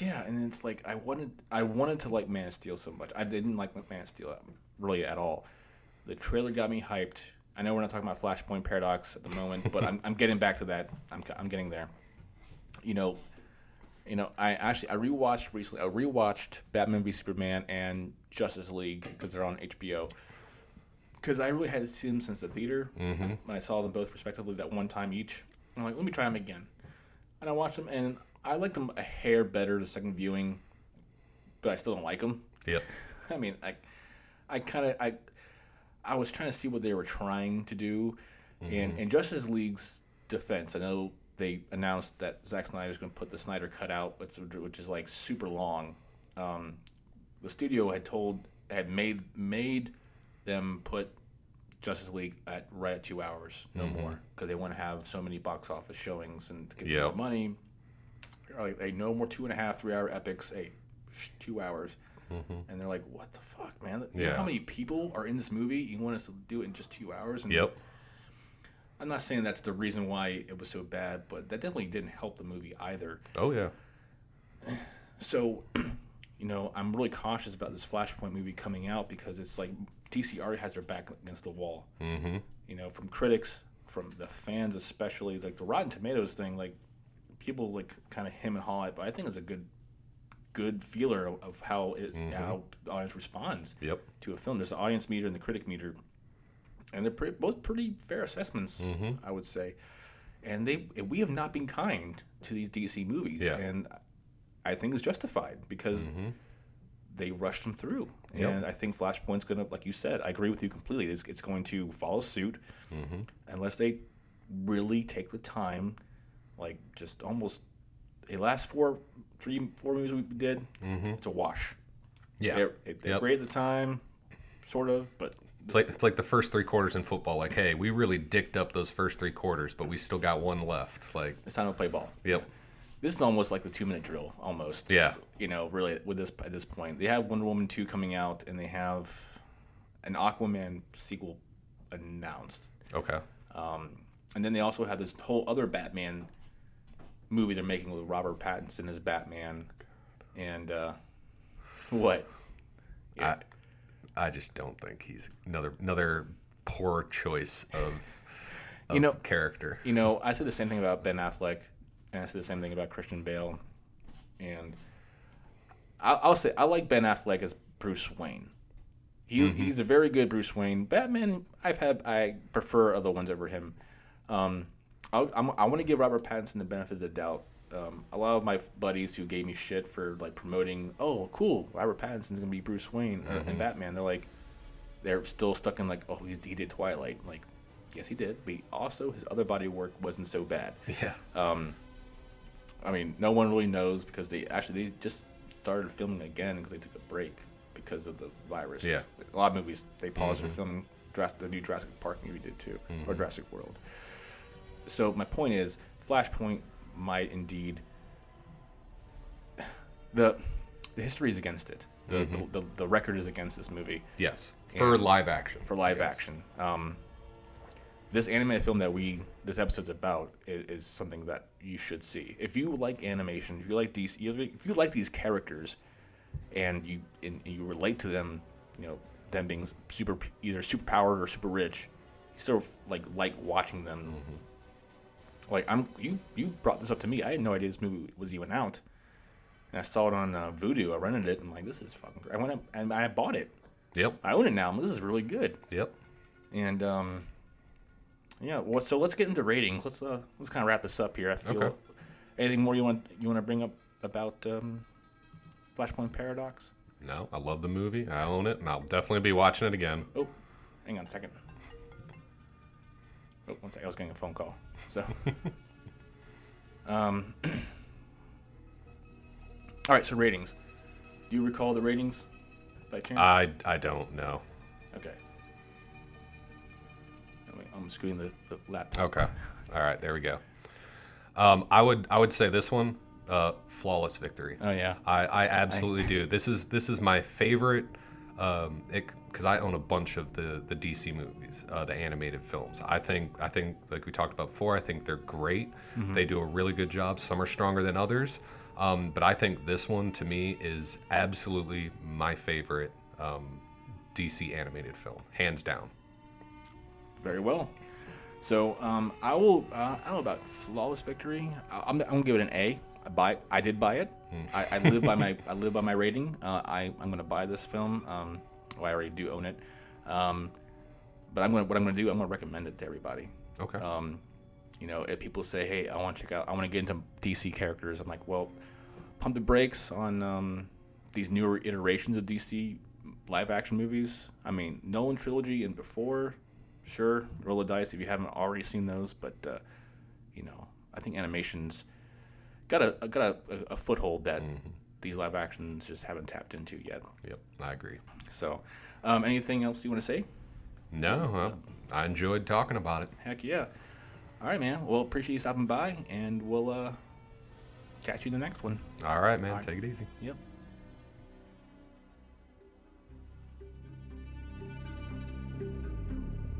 Yeah and it's like I wanted I wanted to like Man of Steel so much I didn't like Man of Steel really at all the trailer got me hyped I know we're not talking about Flashpoint Paradox at the moment but I'm, I'm getting back to that I'm, I'm getting there you know you know, I actually I rewatched recently. I rewatched Batman v Superman and Justice League because they're on HBO. Because I really hadn't seen them since the theater Mm-hmm. when I saw them both respectively that one time each. I'm like, let me try them again, and I watched them, and I liked them a hair better the second viewing, but I still don't like them. yep. I mean, I, I kind of I, I was trying to see what they were trying to do, and in Justice League's defense, I know they announced that Zack Snyder's going to put the Snyder cut out, which, which is like super long. Um, the studio had told had made made them put Justice League at right at two hours, no Mm-hmm. more, because they want to have so many box office showings and to get Yep. more money. Like, hey, no more two and a half, three hour epics. a two hours. And they're like, "What the fuck, man? You know Yeah. how many people are in this movie? You want us to do it in just two hours?" And Yep. I'm not saying that's the reason why it was so bad, but that definitely didn't help the movie either. Oh yeah. So, you know, I'm really cautious about this Flashpoint movie coming out because it's like DC already has their back against the wall. Mm-hmm. You know, from critics, from the fans especially, like the Rotten Tomatoes thing, like people like kind of him and haw it, but I think it's a good, good feeler of, of how it mm-hmm. how the audience responds Yep. to a film. There's the audience meter and the critic meter, and they're both pretty fair assessments, mm-hmm. I would say. And they we have not been kind to these DC movies, Yeah. and I think it's justified because mm-hmm. they rushed them through. Yep. And I think Flashpoint's going to, like you said, I agree with you completely. It's, it's going to follow suit unless they really take the time, like just almost the last four, three, four movies we did. Mm-hmm. It's a wash. Yeah. They're, they're Yep. great at the time, sort of, but It's like it's like the first three quarters in football. Like, hey, we really dicked up those first three quarters, but we still got one left. Like, it's time to play ball. yep. This is almost like the two minute drill, almost. Yeah. You know, really, with this at this point, they have Wonder Woman two coming out, and they have an Aquaman sequel announced, Okay. Um, and then they also have this whole other Batman movie they're making with Robert Pattinson as Batman, and uh, what? I I just don't think he's another another poor choice of, of You know- character. You know, I said the same thing about Ben Affleck, and I said the same thing about Christian Bale, and I, I'll say I like Ben Affleck as Bruce Wayne. He, He's a very good Bruce Wayne. Batman, I've had I prefer other ones over him. Um, I'm, I want to give Robert Pattinson the benefit of the doubt. Um, a lot of my buddies who gave me shit for like promoting, oh, cool, Robert Pattinson's gonna be Bruce Wayne uh, and Batman. They're like, they're still stuck in like, oh, he's, he did Twilight. Like, yes, he did, but he also his other body work wasn't so bad. Yeah. I mean, no one really knows because they actually they just started filming again because they took a break because of the virus. Yeah. A lot of movies they paused their filming. Jurassic, the new Jurassic Park movie did too, or Jurassic World. So my point is, Flashpoint might indeed. The the history is against it. The, the, the, the record is against this movie yes. For And- live action. for live action. Um, this animated film that we this episode's about is, is something that you should see. If you like animation, if you like these, if you like these characters, and you and you relate to them, you know them being super either super powered or super rich, you still like like watching them. Like I'm you you brought this up to me. I had no idea this movie was even out. And I saw it on uh, Vudu. I rented it. I'm like, this is fucking. Great. I went up and I bought it. Yep. I own it now. This is really good. Yep. And um, yeah, well, so let's get into ratings. Let's uh, let's kind of wrap this up here. I feel. Okay. Anything more you want you want to bring up about um, Flashpoint Paradox? No, I love the movie. I own it, and I'll definitely be watching it again. Oh, hang on a second. Oh, one second. I was getting a phone call. So, um, all right. So ratings. Do you recall the ratings by chance? I I don't know. okay. I'm screwing the, the laptop. Okay. All right. There we go. Um, I would I would say this one, uh, flawless victory. Oh yeah. I, I absolutely do. This is this is my favorite um because I own a bunch of the the DC movies, uh, the animated films. I think I think like we talked about before, I think they're great. They do a really good job. Some are stronger than others. Um, but I think this one to me is absolutely my favorite um, DC animated film, hands down. Very well. So um, I will. Uh, I don't know about flawless victory. I- I'm, I'm gonna give it an A. I buy. I did buy it. I, I live by my. I live by my rating. Uh, I I'm gonna buy this film. Um, well, I already do own it. Um, but I'm gonna. What I'm gonna do. I'm gonna recommend it to everybody. Okay. Um, you know, if people say, "Hey, I want to check out. I want to get into DC characters," I'm like, "Well, pump the brakes on um, these newer iterations of DC live action movies. I mean, Nolan trilogy and before, sure, roll the dice if you haven't already seen those. But uh, you know, I think animations got a got a, a foothold that these live actions just haven't tapped into yet. yep, I agree. So, um, anything else you want to say? No, well, I enjoyed talking about it. Heck yeah. All right, man. Well, appreciate you stopping by, and we'll uh, catch you in the next one. All right, man. All right. Take it easy. Yep.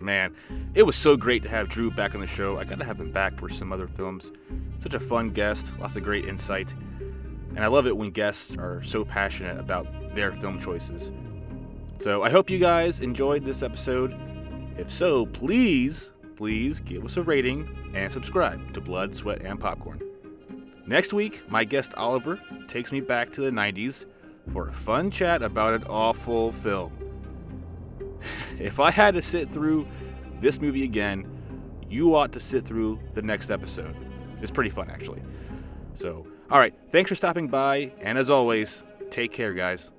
Man, it was so great to have Drew back on the show. I gotta have him back for some other films. Such a fun guest, lots of great insight. And I love it when guests are so passionate about their film choices. So I hope you guys enjoyed this episode. If so, please, please give us a rating and subscribe to Blood, Sweat, and Popcorn. Next week, my guest Oliver takes me back to the 90s for a fun chat about an awful film. If I had to sit through this movie again, you ought to sit through the next episode. It's pretty fun, actually. So, all right, thanks for stopping by, and as always, take care, guys.